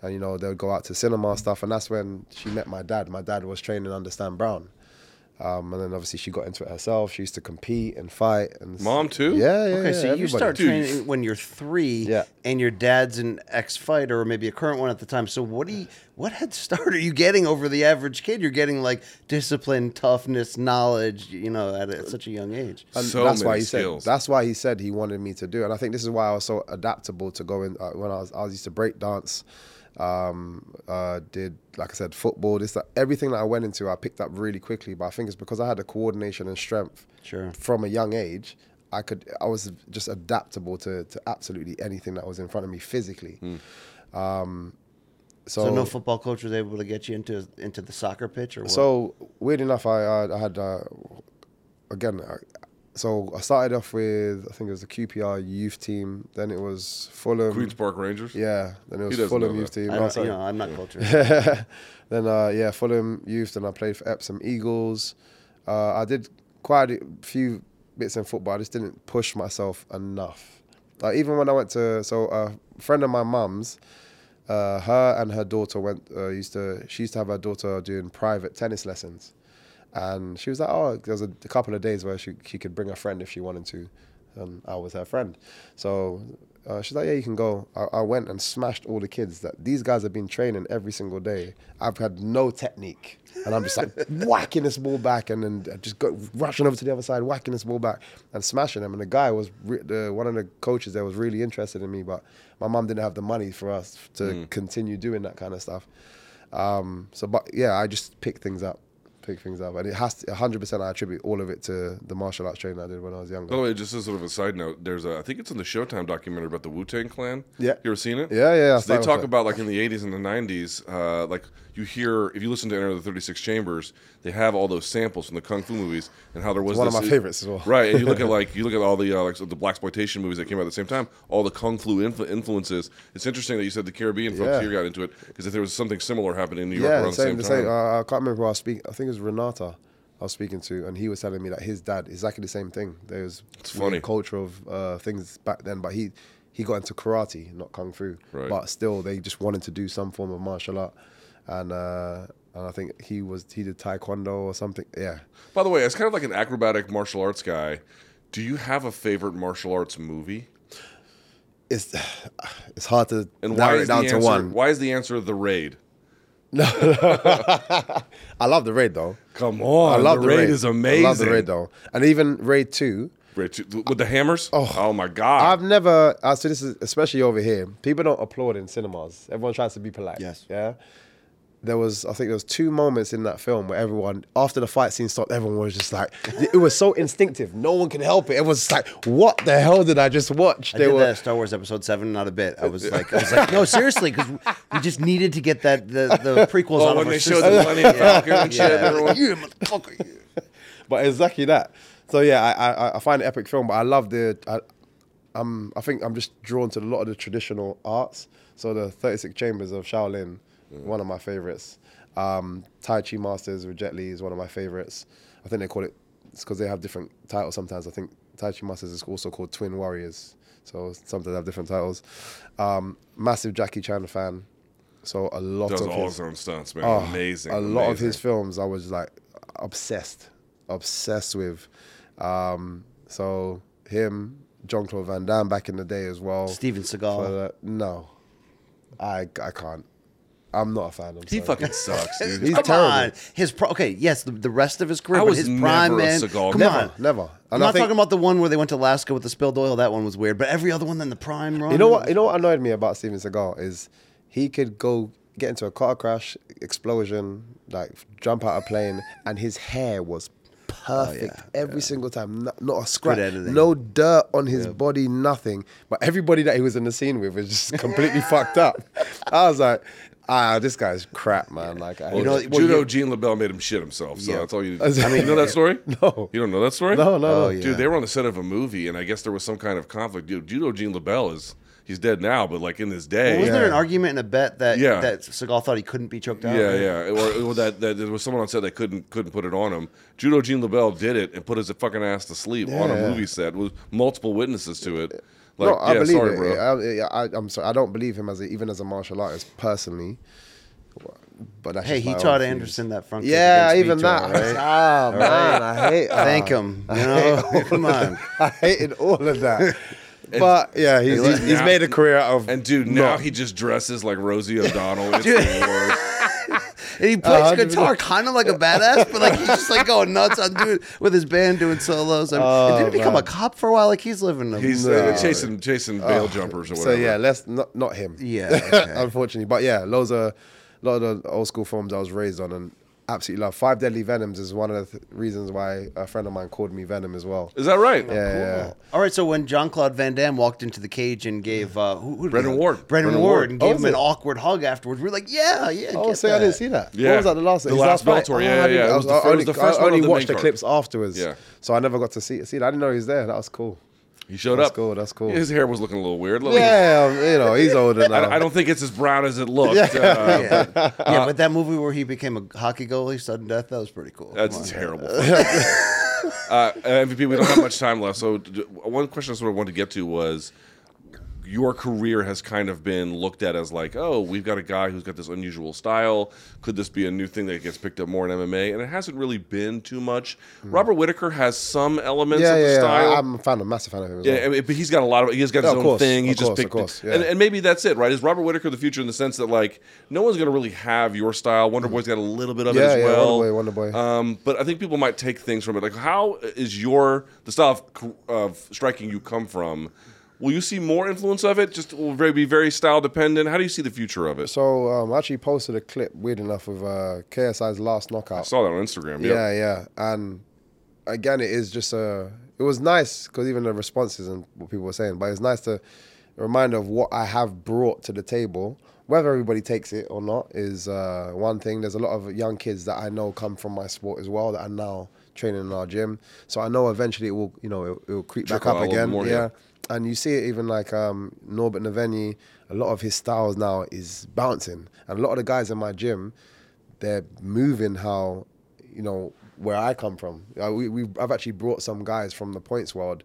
And you know, they'll go out to cinema stuff, and that's when she met my dad. My dad was training under Stan Brown, um, and then obviously she got into it herself. She used to compete and fight. And Mom, too? Yeah, yeah. Okay, yeah, so you start Dude. training when you're three, Yeah. and your dad's an ex-fighter or maybe a current one at the time. So what do you, what head start are you getting over the average kid? You're getting like discipline, toughness, knowledge, you know, at, a, at such a young age. And So that's why he skills. said. That's why he said he wanted me to do it. And I think this is why I was so adaptable to go in. Uh, when I was, I was used to break dance, um, uh, did like I said, football. This, that, everything that I went into, I picked up really quickly. But I think it's because I had the coordination and strength Sure. from a young age. I could, I was just adaptable to, to absolutely anything that was in front of me physically. Um, so, So, no football coach was able to get you into into the soccer pitch or what? so weird enough, I I, I had uh, again. I, so I started off with I think it was the QPR youth team. Then it was Fulham. Queens Park Rangers. Yeah. Then it was doesn't Fulham youth team. I No, don't, sorry. you know, I'm not cultured. then uh, yeah, Fulham youth. Then I played for Epsom Eagles. Uh, I did quite a few bits in football. I just didn't push myself enough. Like even when I went to so a friend of my mum's, uh, her and her daughter went uh, used to she used to have her daughter doing private tennis lessons, and she was like, oh, there was a, a couple of days where she she could bring a friend if she wanted to, and I was her friend, so. Uh, she's like, yeah, you can go. I, I went and smashed all the kids. That these guys have been training every single day. I've had no technique, and I'm just like whacking this ball back, and then just go rushing over to the other side, whacking this ball back, and smashing them. And the guy was re- the one of the coaches there was really interested in me, but my mom didn't have the money for us to continue doing that kind of stuff. Um, so, but yeah, I just picked things up, pick things up, and it has to 100%. I attribute all of it to the martial arts training I did when I was By the younger. way, just as sort of a side note, there's a I think it's in the Showtime documentary about the Wu Tang Clan. Yeah. you ever seen it? Yeah, yeah, So they talk about like in the 80s and the 90s, uh, like you hear if you listen to Enter the 36 Chambers, they have all those samples from the kung fu movies and how there was one of this- my favorites as well. Right, and you look at like you look at all the uh, like the black exploitation movies that came out at the same time, all the kung fu influ- influences. It's interesting that you said the Caribbean folks Yeah. here got into it because if there was something similar happening in New York Yeah, around the same, same the time. same. Uh, I can't remember who I was speaking. I think it was Renata. I was speaking to, and he was telling me that his dad exactly the same thing. There was It's really funny. culture of uh, things back then, but he he got into karate, not kung fu. Right. But still, they just wanted to do some form of martial art, and uh, and I think he was he did taekwondo or something. Yeah, By the way, as kind of like an acrobatic martial arts guy, do you have a favorite martial arts movie? it's it's hard to And why narrow is it down the to answer? one. Why is the answer the raid? No, I love the raid though. Come on, I love the, the, raid, is amazing. I love the raid though, and even raid two. Raid two- with the hammers. Oh, my god! I've never. Uh, so this is especially over here. People don't applaud in cinemas. Everyone tries to be polite. Yes. Yeah. There was, I think, there was two moments in that film where everyone, after the fight scene stopped, everyone was just like, it was so instinctive. No one can help it. It was like, what the hell did I just watch? I did that Star Wars Episode Seven, not a bit. I was like, I was like, no, seriously, because we just needed to get that the, the prequels oh, out when of they our showed system. the Millennium Falcon and shit, Yeah. everyone. You motherfucker. but exactly that. So yeah, I, I I find it epic film, but I love the. I, I'm I think I'm just drawn to a lot of the traditional arts. So the 36 Chambers of Shaolin, one of my favorites. Um, tai Chi Masters with Jet Li is one of my favorites. I think they call it because they have different titles sometimes. I think Tai Chi Masters is also called Twin Warriors. So sometimes they have different titles. Um, massive Jackie Chan fan. So a lot Does of all his, his own stunts, man. Oh, amazing. A lot of his films, I was like obsessed, obsessed with. Um, so him, John Claude Van Damme back in the day as well. Steven For Seagal. the- no, I I can't. I'm not a fan. I'm He sorry. fucking sucks, dude. He's Come terrible. on, his pro- okay, yes, the, the rest of his career, I but was his never prime a man. Seagal Come guy. on, Never. I'm And I not think- talking about the one where they went to Alaska with the spilled oil. That one was weird, but every other one in the prime run. You know what? You know what annoyed me about Steven Seagal is he could go get into a car crash, explosion, like jump out a plane, and his hair was perfect oh, every single time. Not, not a scratch, editing. no dirt on his body, nothing. But everybody that he was in the scene with was just completely fucked up. I was like, ah, this guy's crap, man. Like, I hate know- well, Judo you- Gene LeBell made him shit himself, so Yeah. that's all you. I I mean, you know that story? No. You don't know that story? no, no. Oh, yeah. Dude, they were on the set of a movie, and I guess there was some kind of conflict. Dude, Judo Gene LeBell is he's dead now, but like in his day, Well, wasn't there an argument and a bet that Yeah. that Seagal thought he couldn't be choked out? Yeah, yeah. Or, or that, that there was someone on set that couldn't couldn't put it on him. Judo Gene LeBell did it and put his fucking ass to sleep on a movie set with multiple witnesses to it. Like, no, I yeah, believe sorry, it. bro. I, I, I'm sorry. I don't believe him as a, even as a martial artist personally. But Hey, he taught own views. Anderson that front. kick Yeah, even Vitor, that. right? Ah, man, I hate. Thank ah. him. You know, come on. I hated all of that. but yeah, he's, he's, he's now- made a career out of. And dude, now not- he just dresses like Rosie O'Donnell. It's the worst. And he plays 100%. guitar kind of like a badass, but like he's just like going nuts on doing with his band doing solos. And, and didn't he become a cop for a while? Like he's living. A, He's uh, chasing chasing bail jumpers or whatever. so whatever. yeah, let's not not him. Yeah, okay. unfortunately, but yeah, loads of a lot of the old school films I was raised on, and absolutely love. Five Deadly Venoms is one of the th- reasons why a friend of mine called me Venom as well. Is that right? Yeah, yeah. All right, so when John Claude Van Damme walked into the cage and gave uh, who, who did Brendan Ward. Brendan, Brendan Ward, Ward. and Oh, gave is him an it? awkward hug afterwards. We are like, yeah, yeah. Oh, get see, I didn't see that. Yeah. What was that? The last, The his last fight? Bellator, yeah, I yeah, didn't- yeah. It I was the- I was only, the first I only on the watched main the clips afterwards. Yeah. So I never got to see see that. I didn't know he was there. That was cool. He showed That's up. cool, that's cool. His hair was looking a little weird. Look, Yeah, um, you know, he's older now. I, I don't think it's as brown as it looked. Yeah. uh, Yeah, but yeah, but that movie where he became a hockey goalie, sudden death, that was pretty cool. That's terrible. uh, MVP, we don't have much time left. So, one question I sort of wanted to get to was your career has kind of been looked at as like, oh, we've got a guy who's got this unusual style. Could this be a new thing that gets picked up more in MMA? And it hasn't really been too much. Robert Whitaker has some elements yeah, of the yeah, style. yeah. I'm a fan, a massive fan of him as Yeah, well. But he's got a lot of. He's got his own course, thing. He's just course, picked, course, yeah. and, and maybe that's it, right? Is Robert Whitaker the future in the sense that like no one's going to really have your style? Wonder Boy's got a little bit of it Yeah, as yeah, well. Wonder Boy, Wonder Boy. Um, but I think people might take things from it. Like, how is your the style of, of striking you come from? Will you see more influence of it? Just will very be very style dependent. How do you see the future of it? So um, I actually posted a clip, weird enough, of uh, KSI's last knockout. I saw that on Instagram. Yeah, yeah. And again, it is just a. It was nice because even the responses and what people were saying, but it's nice to a reminder of what I have brought to the table. Whether everybody takes it or not is uh, one thing. There's a lot of young kids that I know come from my sport as well that are now training in our gym. So I know eventually it will, you know, it, will creep back up out a little again. more, yeah. yeah. And you see it even like um, Norbert Novenyi, a lot of his styles now is bouncing. And a lot of the guys in my gym, they're moving how, you know, where I come from. Uh, we, we, I've actually brought some guys from the points world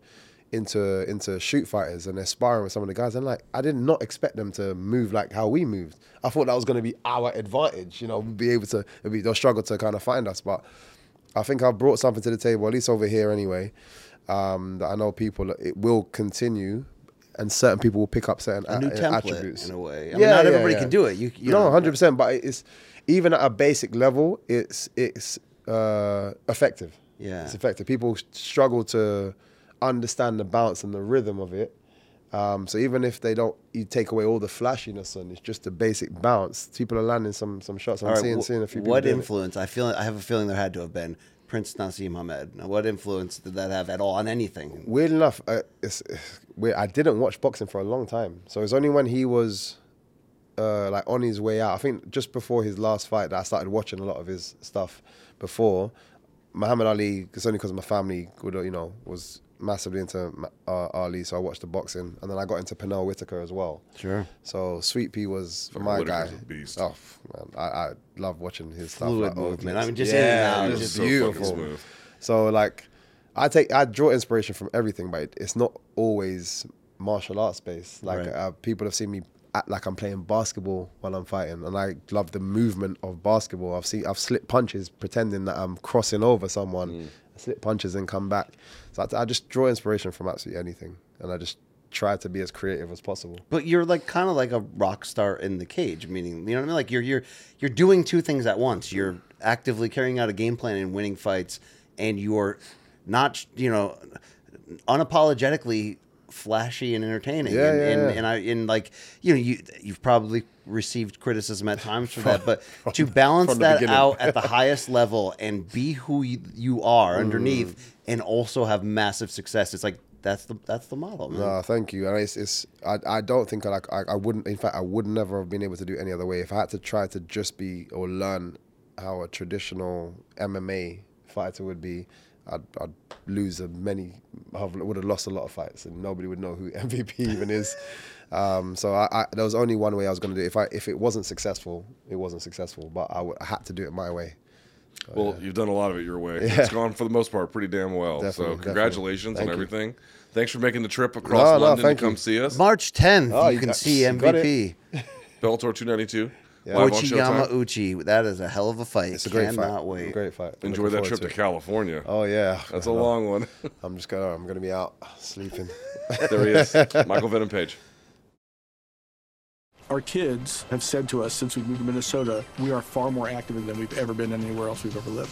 into into shoot fighters and they're sparring with some of the guys. And like, I did not expect them to move like how we moved. I thought that was going to be our advantage, you know, be able to, be, they'll struggle to kind of find us. But I think I've brought something to the table, at least over here anyway, um, that I know people, it will continue and certain people will pick up certain A new a- template attributes. in a way. I mean, not everybody can do it. You, you no, hundred percent. But it's even at a basic level, it's it's uh, effective. Yeah. it's effective. People struggle to understand the bounce and the rhythm of it. Um, so even if they don't, you take away all the flashiness and it's just a basic bounce. People are landing some some shots. I'm right, seeing wh- seeing a few. people What doing it. influence? I feel. I have a feeling there had to have been Prince Naseem Hamed. Now, what influence did that have at all on anything? Weird enough, uh, it's, it's weird. I didn't watch boxing for a long time, so it's only when he was uh, like on his way out. I think just before his last fight that I started watching a lot of his stuff. Before Muhammad Ali, it's only because my family would you know was massively into uh, Ali, so I watched the boxing, and then I got into Pernell Whitaker as well. Sure. So Sweet Pea was Fucking my guy. Whitaker's a beast. Oh man, I, I love watching his stuff. Fluid like, movement. I mean, just in and yeah, it's just so beautiful. So like, I take I draw inspiration from everything, but it's not always martial arts based. Like Right. uh, people have seen me act like I'm playing basketball while I'm fighting, and I love the movement of basketball. I've seen I've slipped punches pretending that I'm crossing over someone, Mm. Slip punches and come back. So I, I just draw inspiration from absolutely anything, and I just try to be as creative as possible. But you're like kind of like a rock star in the cage, meaning you know what I mean. Like you're you're you're doing two things at once. You're actively carrying out a game plan and winning fights, and you're not you know unapologetically flashy and entertaining. Yeah, and, yeah, and, yeah. and I and like you know you you've probably received criticism at times for that, but to balance that beginning. out at the highest level and be who you, you are Mm. underneath, and also have massive success, it's like that's the that's the model, man. No, thank you. And it's, it's I, I don't think I like I, I wouldn't. In fact, I would never have been able to do it any other way. If I had to try to just be or learn how a traditional MMA fighter would be, I'd, I'd lose a many. I would have lost a lot of fights, and nobody would know who MVP even is. Um, so I, I, there was only one way I was going to do it. If I if it wasn't successful, it wasn't successful. But I, had to do it my way. Well, you've done a lot of it your way. It's gone for the most part pretty damn well. Definitely, so congratulations definitely. on Thank you. everything. Thanks for making the trip across No, no, London thank to come you. see us. March 10th, Oh, you you can got- see you got it. MVP. Bellator 292. Yeah. Live on Ochiyama Showtime. Uchi. That is a hell of a fight. It's a great Cannot fight. wait. Great fight. Enjoy Looking that forward trip to it. California. Oh yeah, That's a long one. I'm just gonna I'm gonna be out sleeping. there he is. Michael Venom Page. Our kids have said to us since we moved to Minnesota, we are far more active than we've ever been anywhere else we've ever lived.